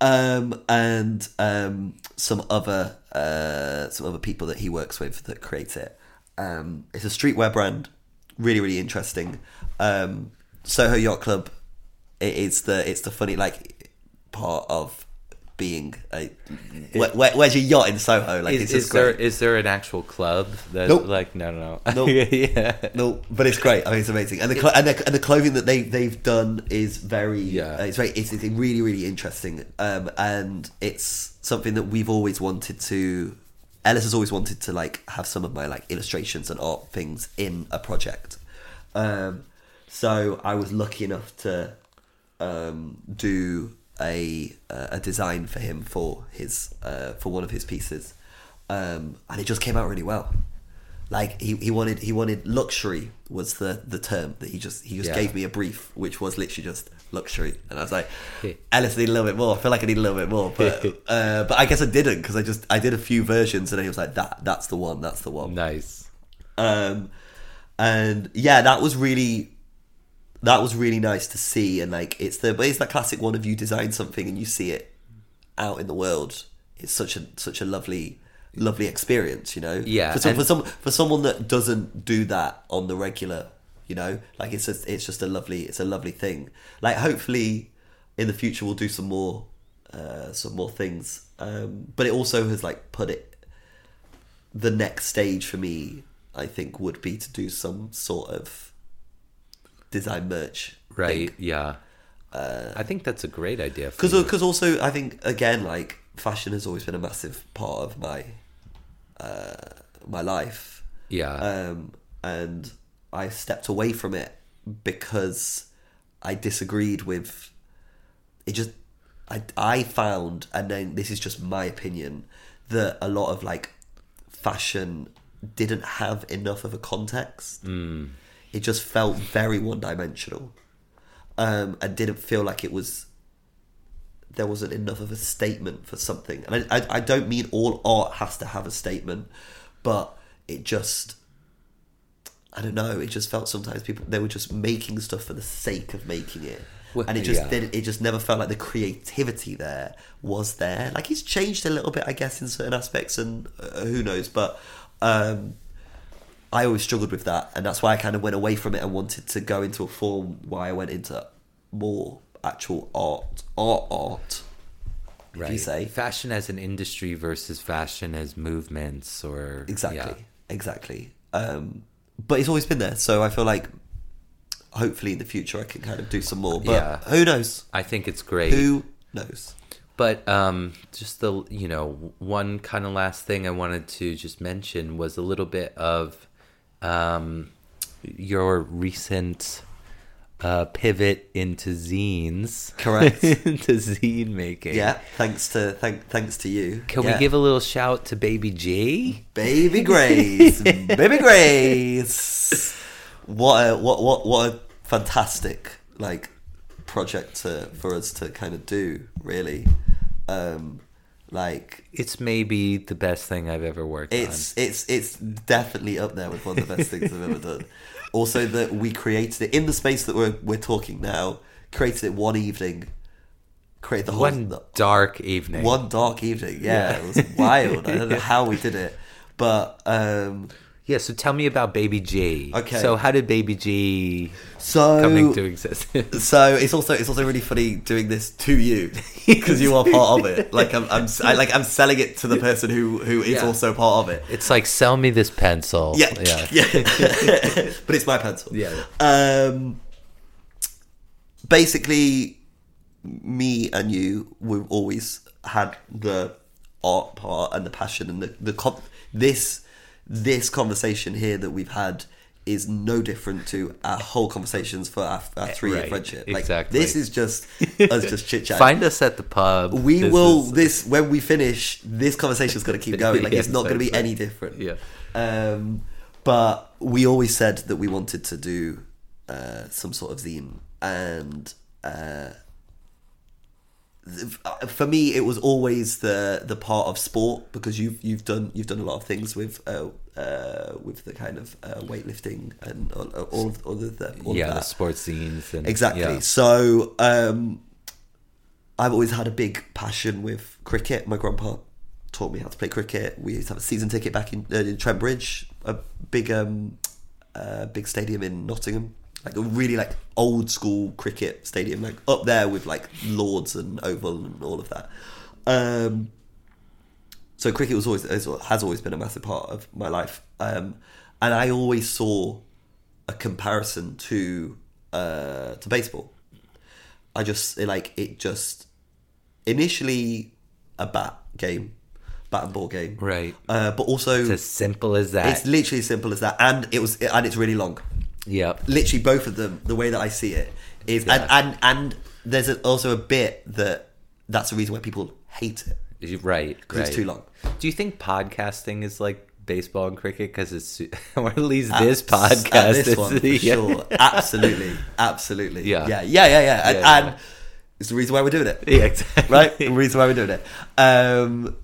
um, and um, some other uh, some other people that he works with that create it. Um, it's a streetwear brand, really really interesting. Um, Soho Yacht Club. It is the it's the funny like part of being a where, where, where's your yacht in Soho? Like is, it's is there is there an actual club that Nope. like no no no Nope. yeah No, but it's great. I mean, it's amazing, and the clo- and, the, and the clothing that they they've done is very Yeah. uh, it's very it's, it's really really interesting, um, and it's something that we've always wanted to. Ellis has always wanted to like have some of my like illustrations and art things in a project, um, so I was lucky enough to um, do a uh, a design for him for his uh, for one of his pieces, um, and it just came out really well. Like he, he wanted he wanted luxury was the the term that he just he just Yeah. gave me a brief which was literally just luxury. And I was like Ellis I need a little bit more. I feel like I need a little bit more but uh, but I guess I didn't because I just I did a few versions and then he was like that that's the one that's the one. Nice. Um, and yeah, that was really that was really nice to see. And like, it's the it's that classic one of you design something and you see it out in the world. It's such a such a lovely lovely experience, you know. Yeah, For some, for some for someone that doesn't do that on the regular, you know, like it's just it's just a lovely it's a lovely thing. Like hopefully in the future we'll do some more uh, some more things. Um, but it also has like put it the next stage for me, I think, would be to do some sort of design merch, right yeah I think that's a great idea Because because also I think again like fashion has always been a massive part of my uh, my life, yeah um, and I stepped away from it because I disagreed with it. Just I I found, and then this is just my opinion, that a lot of like fashion didn't have enough of a context. Mm. It just felt very one dimensional, um, and didn't feel like it was. There wasn't enough of a statement for something, and I, I, I don't mean all art has to have a statement, but it just I don't know. It just felt sometimes people they were just making stuff for the sake of making it, Well, and it just yeah. It just never felt like the creativity there was there. Like it's changed a little bit, I guess, in certain aspects, and uh, who knows. But um, I always struggled with that, and that's why I kind of went away from it and wanted to go into a form. Why I went into more actual art, art, art. If you say fashion as an industry versus fashion as movements or Exactly. yeah. Exactly. Um, but it's always been there, so I feel like hopefully in the future I can kind of do some more. But Yeah. who knows? I think it's great Who knows? But um, just the you know one kind of last thing I wanted to just mention was a little bit of um, your recent uh, pivot into zines, Correct. into zine making. Yeah. Thanks to thank thanks to you. Can Yeah. we give a little shout to Baby G? Baby Grace, Baby Grace. What a what what what a fantastic like project to, for us to kind of do. Really, um, like It's maybe the best thing I've ever worked It's it's it's definitely up there with one of the best things I've ever done. Also, that we created it in the space that we're we're talking now. Created it one evening, create the whole One the- dark evening. one dark evening. Yeah, Yeah. it was wild. I don't know how we did it, but um, Yeah, so tell me about Baby G. Okay. So how did Baby G so come into existence? So it's also it's also really funny doing this to you because you are part of it. Like I'm, I'm I, like I'm selling it to the person who who is Yeah. also part of it. It's like sell me this pencil. Yeah, Yeah. yeah. but it's my pencil. Yeah. Um. Basically, me and you, we've always had the art part and the passion and the the con- this this conversation here that we've had is no different to our whole conversations for our, our three year Right, friendship. Like exactly. this is just us just chit chat. Find us at the pub. We This will is- this when we finish. This conversation is going to keep going. Like Yeah, it's not going to be any different. Yeah. Um, but we always said that we wanted to do uh, some sort of zine, and uh, uh, for me, it was always the the part of sport because you've you've done you've done a lot of things with uh, uh, with the kind of uh, weightlifting and all, all of all of the all yeah, of the sports scenes and Exactly. yeah. So um, I've always had a big passion with cricket. My grandpa taught me how to play cricket. We used to have a season ticket back in, uh, in Trent Bridge, a big um, uh, big stadium in Nottingham, like a really like old school cricket stadium, like up there with like Lords and Oval and all of that. Um, so cricket was always has always been a massive part of my life, um, and I always saw a comparison to uh, to baseball. I just it, like it just initially a bat game, bat and ball game, Right. Uh, but also It's as simple as that. it's literally as simple as that, and it was and it's really long. yep. Literally, both of them. The way that I see it is, Yeah. and and and there's also a bit that that's the reason why people hate it Right. because right. it's too long. Do you think podcasting is like baseball and cricket because it's or at least this podcast at this is one, yeah. sure, absolutely, absolutely, Yeah. yeah, yeah, yeah, yeah, and, Yeah, and it's the reason why we're doing it. Yeah, exactly. right? The reason why we're doing it. Um,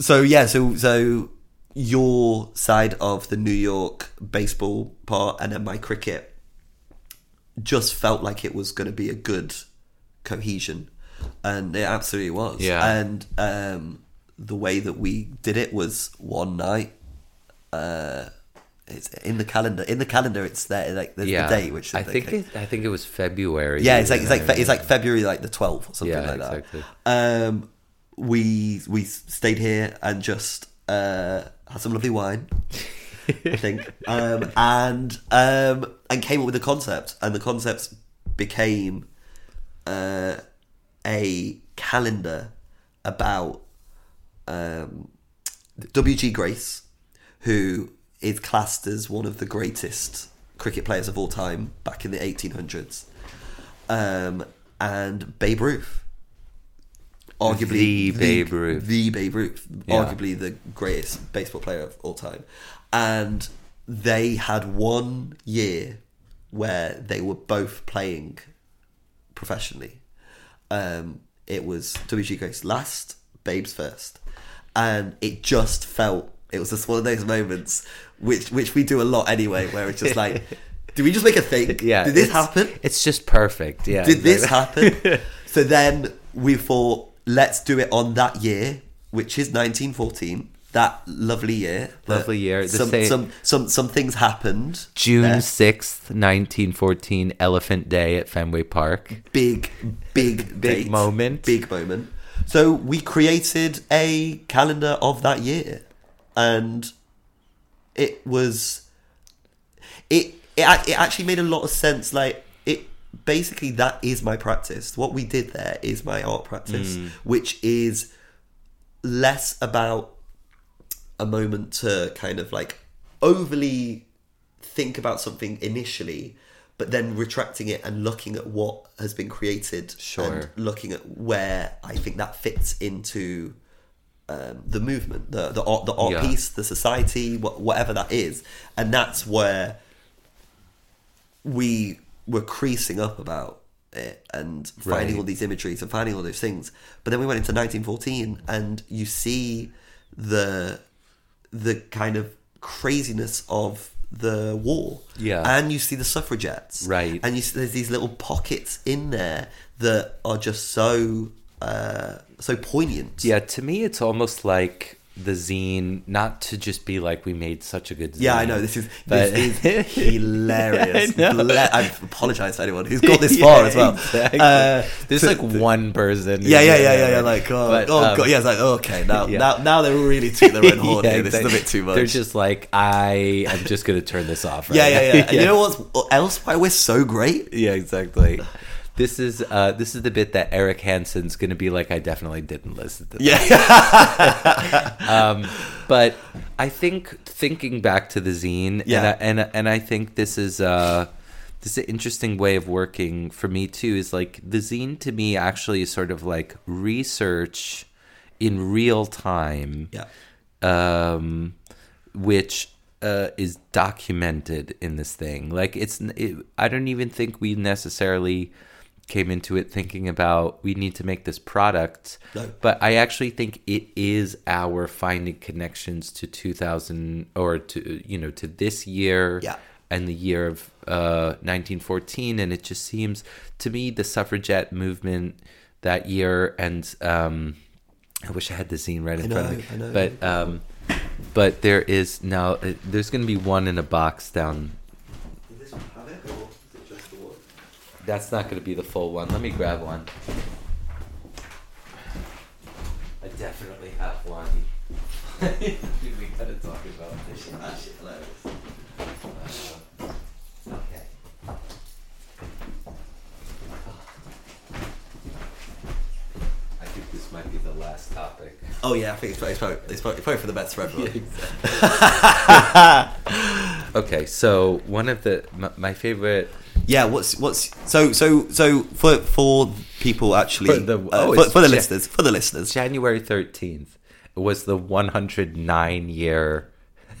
so yeah, so so your side of the New York baseball part, and then my cricket, just felt like it was going to be a good cohesion, and it absolutely was. Yeah. and um, the way that we did it was one night. Uh, it's in the calendar. In the calendar, it's there. Like there's Yeah. the date, which I think it, I think it was February. yeah, it's like it's like fe- it's like February like the twelfth or something Yeah, like that. Um, we we stayed here and just uh, had some lovely wine, I think, um, and um, and came up with a concept, and the concept became uh, a calendar about um, W.G. Grace, who is classed as one of the greatest cricket players of all time back in the 1800s, um, and Babe Ruth. Arguably The Babe Ruth. the Babe Ruth, Yeah. arguably the greatest baseball player of all time, and they had one year where they were both playing professionally. Um, it was Grace last, Babe's first, and it just felt it was just one of those moments which which we do a lot anyway, where it's just like, did we just make a thing? Yeah. did this it's- happen? It's just perfect. Yeah. Did this happen? so then we thought, let's do it on that year, which is 1914. That lovely year. Lovely year, Some, same- some some some things happened. June sixth, nineteen fourteen, Elephant Day at Fenway Park. big, big, Big date, moment. Big moment. So we created a calendar of that year, and it was it it, it actually made a lot of sense. Like it basically that is my practice. What we did there is my art practice, Mm. which is less about a moment to kind of like overly think about something initially, but then retracting it and looking at what has been created Sure. and looking at where I think that fits into um, the movement, the the art, the art Yeah. piece, the society, wha- whatever that is, and that's where we were creasing up about it and finding Right. all these imageries and finding all those things. But then we went into 1914, and you see the the kind of craziness of the war. Yeah. And you see the suffragettes. Right. And you see there's these little pockets in there that are just so uh, so poignant. Yeah, to me, it's almost like the zine, not to just be like we made such a good zine. Yeah, I know this is But- this is hilarious. I know. Ble- I apologize to anyone who's got this far as well. exactly. Uh, There's to- like one person. Yeah, yeah, yeah, yeah, yeah. Like, oh, But, oh um, god, yeah. It's like, okay, now, yeah. now, now they're really to their own horn Yeah, here. This is a bit too much. They're just like, I am just to turn this off. Right yeah, yeah, yeah. You know what's what else? Why we're so great? Yeah, exactly. This is uh, this is the bit that Eric Hansen's going to be like. I definitely didn't listen to. This. Yeah, Um, but I think thinking back to the zine, Yeah. and I, and and I think this is uh, this is an interesting way of working for me too. Is like the zine to me actually is sort of like research in real time. yeah, um, which uh, is documented in this thing. Like it's, it, I don't even think we necessarily came into it thinking about we need to make this product. No. But I actually think it is our finding connections to 2000 or to you know to this year Yeah. and the year of uh, 1914, and it just seems to me the suffragette movement that year and. Um, I wish I had the zine right in I front of me. Know. But um, but there is now uh, there's going to be one in a box down. Does this one have it, or is it just the one? That's not going to be the full one. Let me grab one. I definitely have one. we gotta talk about this. Hilarious. Uh, okay. I think this might be the last topic. Oh yeah, I think it's probably, it's probably, it's probably, for the best for everyone. Okay, so one of the my, my favorite Yeah, what's what's so so so for for people actually For the- uh, oh, for, for the Ja- listeners for the listeners. January 13th was the 109 year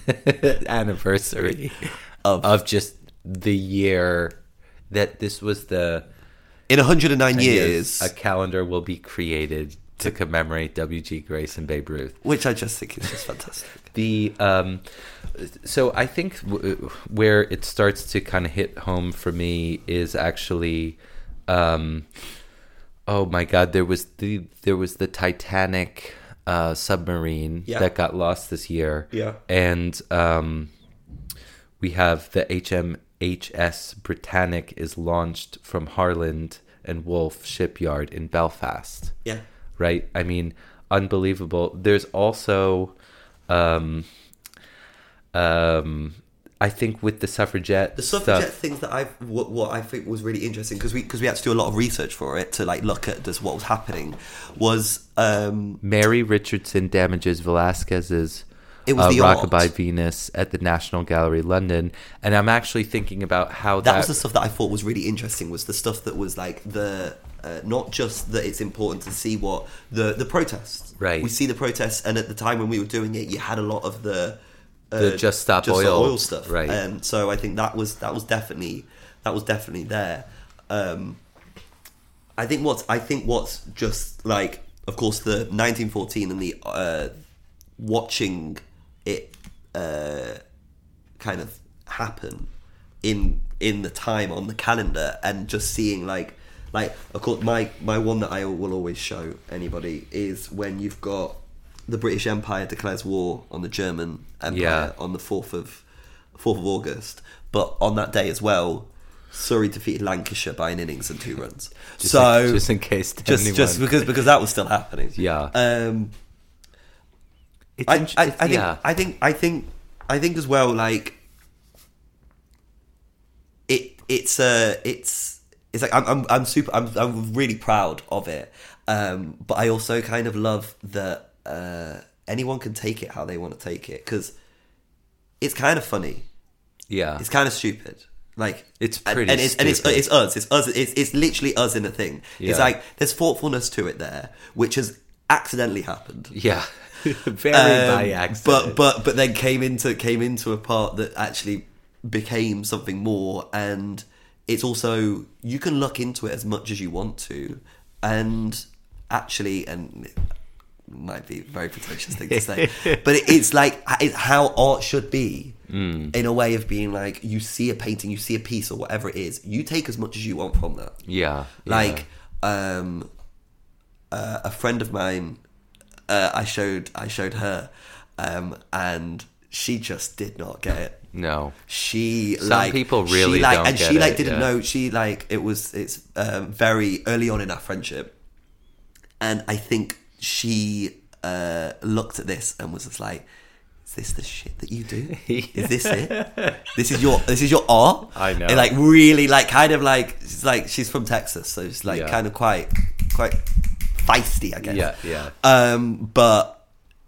anniversary Of- of just the year that this was the In 109 and years, a calendar will be created to commemorate WG Grace and Babe Ruth. which I just think is just fantastic. The um, so I think w- where it starts to kind of hit home for me is actually, um, oh my God, there was the there was the Titanic uh, submarine Yeah. that got lost this year. Yeah. and um, we have the HMHS Britannic is launched from Harland and Wolff shipyard in Belfast Yeah, right? I mean, unbelievable. There's also, um, um, I think with the suffragette, the suffragette stuff, things that I what, what I think was really interesting because we because we had to do a lot of research for it to like look at just what was happening was um Mary Richardson damages Velasquez's. It was uh, the Rokeby. Venus at the National Gallery, London, and I'm actually thinking about how that that, was the stuff that I thought was really interesting was the stuff that was like the uh, not just that it's important to see what the the protests Right. we see the protests and at the time when we were doing it you had a lot of the uh, The Just Stop Oil, stuff right. and so I think that was that was definitely that was definitely there um, I think what's I think what's just like of course the 1914 and the uh, watching it uh, kind of happen in in the time on the calendar and just seeing like like of course my my one that I will always show anybody is when you've got the British Empire declares war on the German Empire Yeah. on the fourth of fourth of August, but on that day as well. Surrey defeated Lancashire by an innings and two runs. Just so in- just in case just anyone- just because because that was still happening. Yeah. Um, I, int- I, I think yeah. I think I think I think as well like it it's uh it's it's like I'm I'm, I'm super I'm I'm really proud of it. Um but I also kind of love that uh anyone can take it how they want to take it because it's kind of funny. Yeah, it's kind of stupid. Like It's pretty and, it's and it's, it's us. It's us. It's, it's literally us in a thing. Yeah. it's like there's thoughtfulness to it there which has accidentally happened. Yeah, very um, by accident. But but but then came into came into a part that actually became something more, and it's also you can look into it as much as you want to, and actually, and it might be a very pretentious thing to say, but it's like it's how art should be. Mm. In a way of being like, you see a painting, you see a piece, or whatever it is, you take as much as you want from that yeah, yeah. like um uh, a friend of mine. Uh, I showed I showed her, um, and she just did not get it. No. She Some like people really she, like, and she like it, didn't yeah. know. She like it was it's um, very early on in our friendship, and I think she uh, looked at this and was just like, "Is this the shit that you do? Is this it? This is your this is your art?" I know. And like really like kind of like she's like she's from Texas, so it's like Yeah. kind of quite quite feisty, I guess. Yeah, yeah. Um, but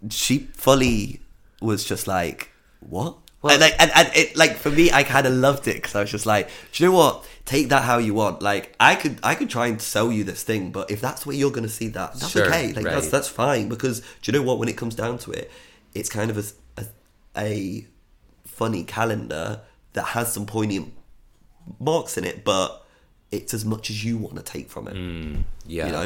she fully was just like, "What?" Well- and like, and, and it like for me, I kind of loved it because I was just like, "Do you know what? Take that how you want. Like, I could, I could try and sell you this thing, but if that's where you're going to see that, that's Sure, okay. Like, that's that's fine. Because do you know what? When it comes down to it, it's kind of a, a, a funny calendar that has some poignant marks in it, but it's as much as you want to take from it. Mm, yeah. You know,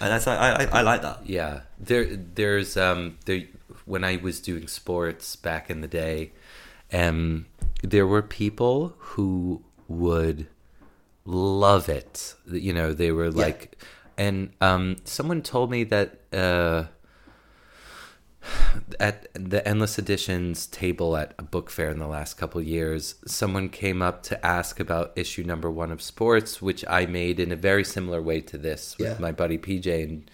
and that's I, I, I like that. Yeah, there, there's um, there. When I was doing sports back in the day, um, there were people who would love it. You know, they were like, and um, someone told me that uh, at the endless editions table at a book fair in the last couple years, someone came up to ask about issue number one of sports, which I made in a very similar way to this with Yeah. my buddy PJ in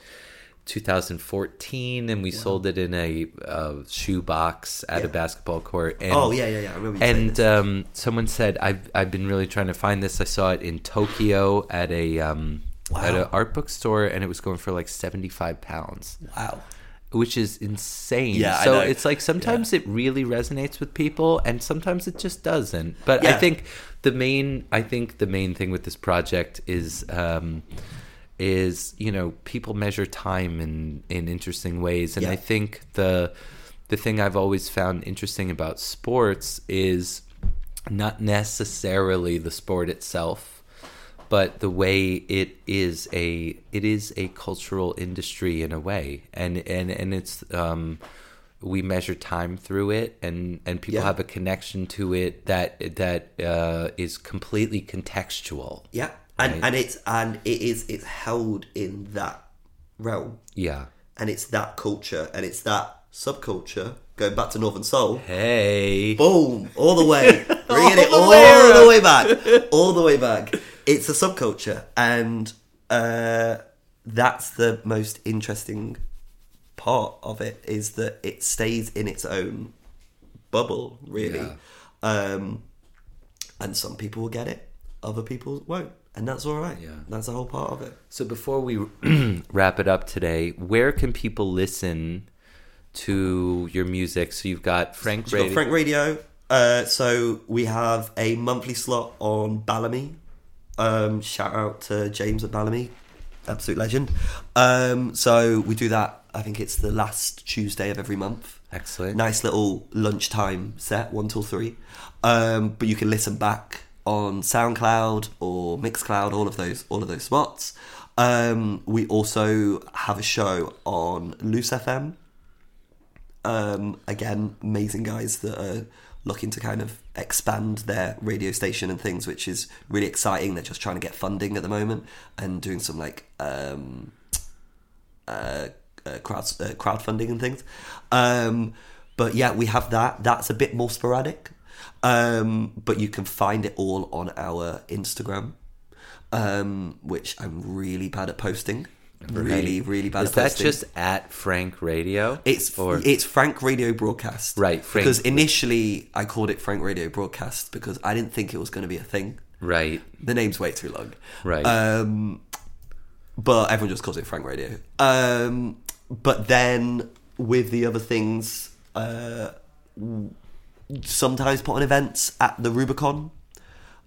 2014, and we sold it in a uh, shoe box at Yeah. a basketball court. And, Oh yeah, yeah, yeah. I remember and um, someone said I've I've been really trying to find this. I saw it in Tokyo at a um, at an art book store, and it was going for like seventy five pounds, wow. which is insane. Yeah, so it's like sometimes it really resonates with people, and sometimes it just doesn't. But I think the main I think the main thing with this project is. Um, is you know people measure time in in interesting ways and Yeah. i think the the thing i've always found interesting about sports is not necessarily the sport itself but the way it is a it is a cultural industry in a way and and and it's um we measure time through it and and people Yeah. have a connection to it that that uh, is completely contextual Yeah, and Right. and it's and it is it's held in that realm, yeah and it's that culture, and it's that subculture. Going back to Northern Soul, hey boom, all the way, bringing it the all way the way back, all the way back. It's a subculture, and uh, that's the most interesting part of it is that it stays in its own bubble, really. Yeah. Um, and some people will get it, other people won't, and that's all right. Yeah. that's the whole part of it. So before we wrap it up today, where can people listen to your music? So you've got Frank So Radio. got Frank Radio. Uh, so we have a monthly slot on Balamii. Um, shout out to James at Balamii, absolute legend. Um, so we do that. I think it's the last Tuesday of every month. Excellent. Nice little lunchtime set, one till three. Um, but you can listen back on SoundCloud or Mixcloud, all of those, all of those spots. Um, we also have a show on Loose FM. Um, again, amazing guys that are looking to kind of expand their radio station and things, which is really exciting. They're just trying to get funding at the moment and doing some like um, uh, uh, crowd uh, crowdfunding and things. Um, but yeah, we have that. That's a bit more sporadic, um, but you can find it all on our Instagram, um, which I'm really bad at posting. Really, Right. really bad Is at that posting. just at Frank Radio? It's or it's Frank Radio Broadcast, Right, Frank- Because initially I called it Frank Radio Broadcast because I didn't think it was going to be a thing. right, The name's way too long, right. Um, but everyone just calls it Frank Radio. Um, but then with the other things, uh, sometimes put on events at the Rubicon.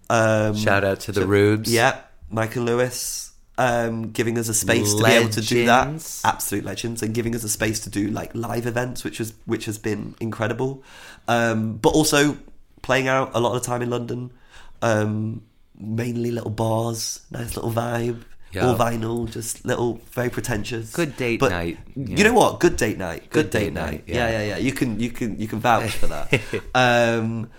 Um, Shout out to the Rubes. yeah, Mike and Lewis um, giving us a space to be able to do that. Absolute legends, and giving us a space to do like live events, which was which has been incredible. Um, but also playing out a lot of the time in London, um, mainly little bars, nice little vibe. Yeah. All vinyl, just little, very pretentious. Good date But night, You know what? Good date night. Good Good, date, date night. night, Yeah. yeah. yeah, yeah, You can, you can, you can vouch for that. um,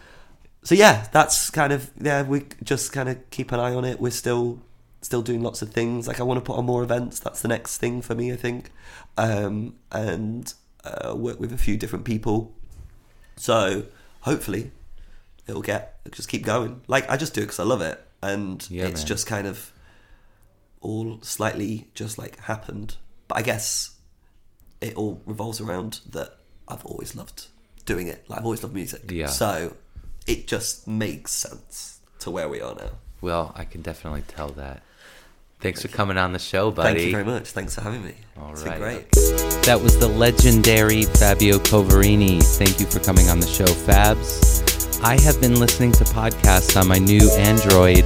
so yeah, that's kind of yeah. We just kind of keep an eye on it. We're still still doing lots of things. Like I want to put on more events. That's the next thing for me, I think, um, and uh, work with a few different people. So hopefully, it'll get it'll just keep going. Like I just do it because I love it, and Yeah, it's man. just kind of all slightly just like happened. But I guess it all revolves around that I've always loved doing it. Like I've always loved music. Yeah. So it just makes sense to where we are now. Well, I can definitely tell that. Thanks for coming on the show, buddy. Thank you very much. Thanks for having me. All it's right. been great. That was the legendary Fabio Coverini. Thank you for coming on the show, Fabs. I have been listening to podcasts on my new Android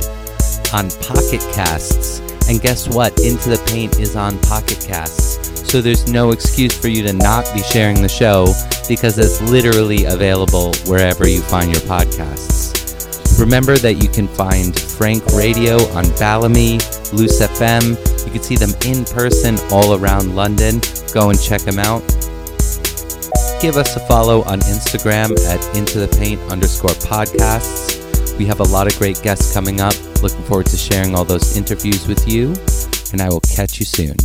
on Pocket Casts. And guess what? Into the Paint is on Pocket Casts. So there's no excuse for you to not be sharing the show because it's literally available wherever you find your podcasts. Remember that you can find Frank Radio on Balamii, Loose FM. You can see them in person all around London. Go and check them out. Give us a follow on Instagram at Into the Paint underscore podcasts. We have a lot of great guests coming up. Looking forward to sharing all those interviews with you, and I will catch you soon.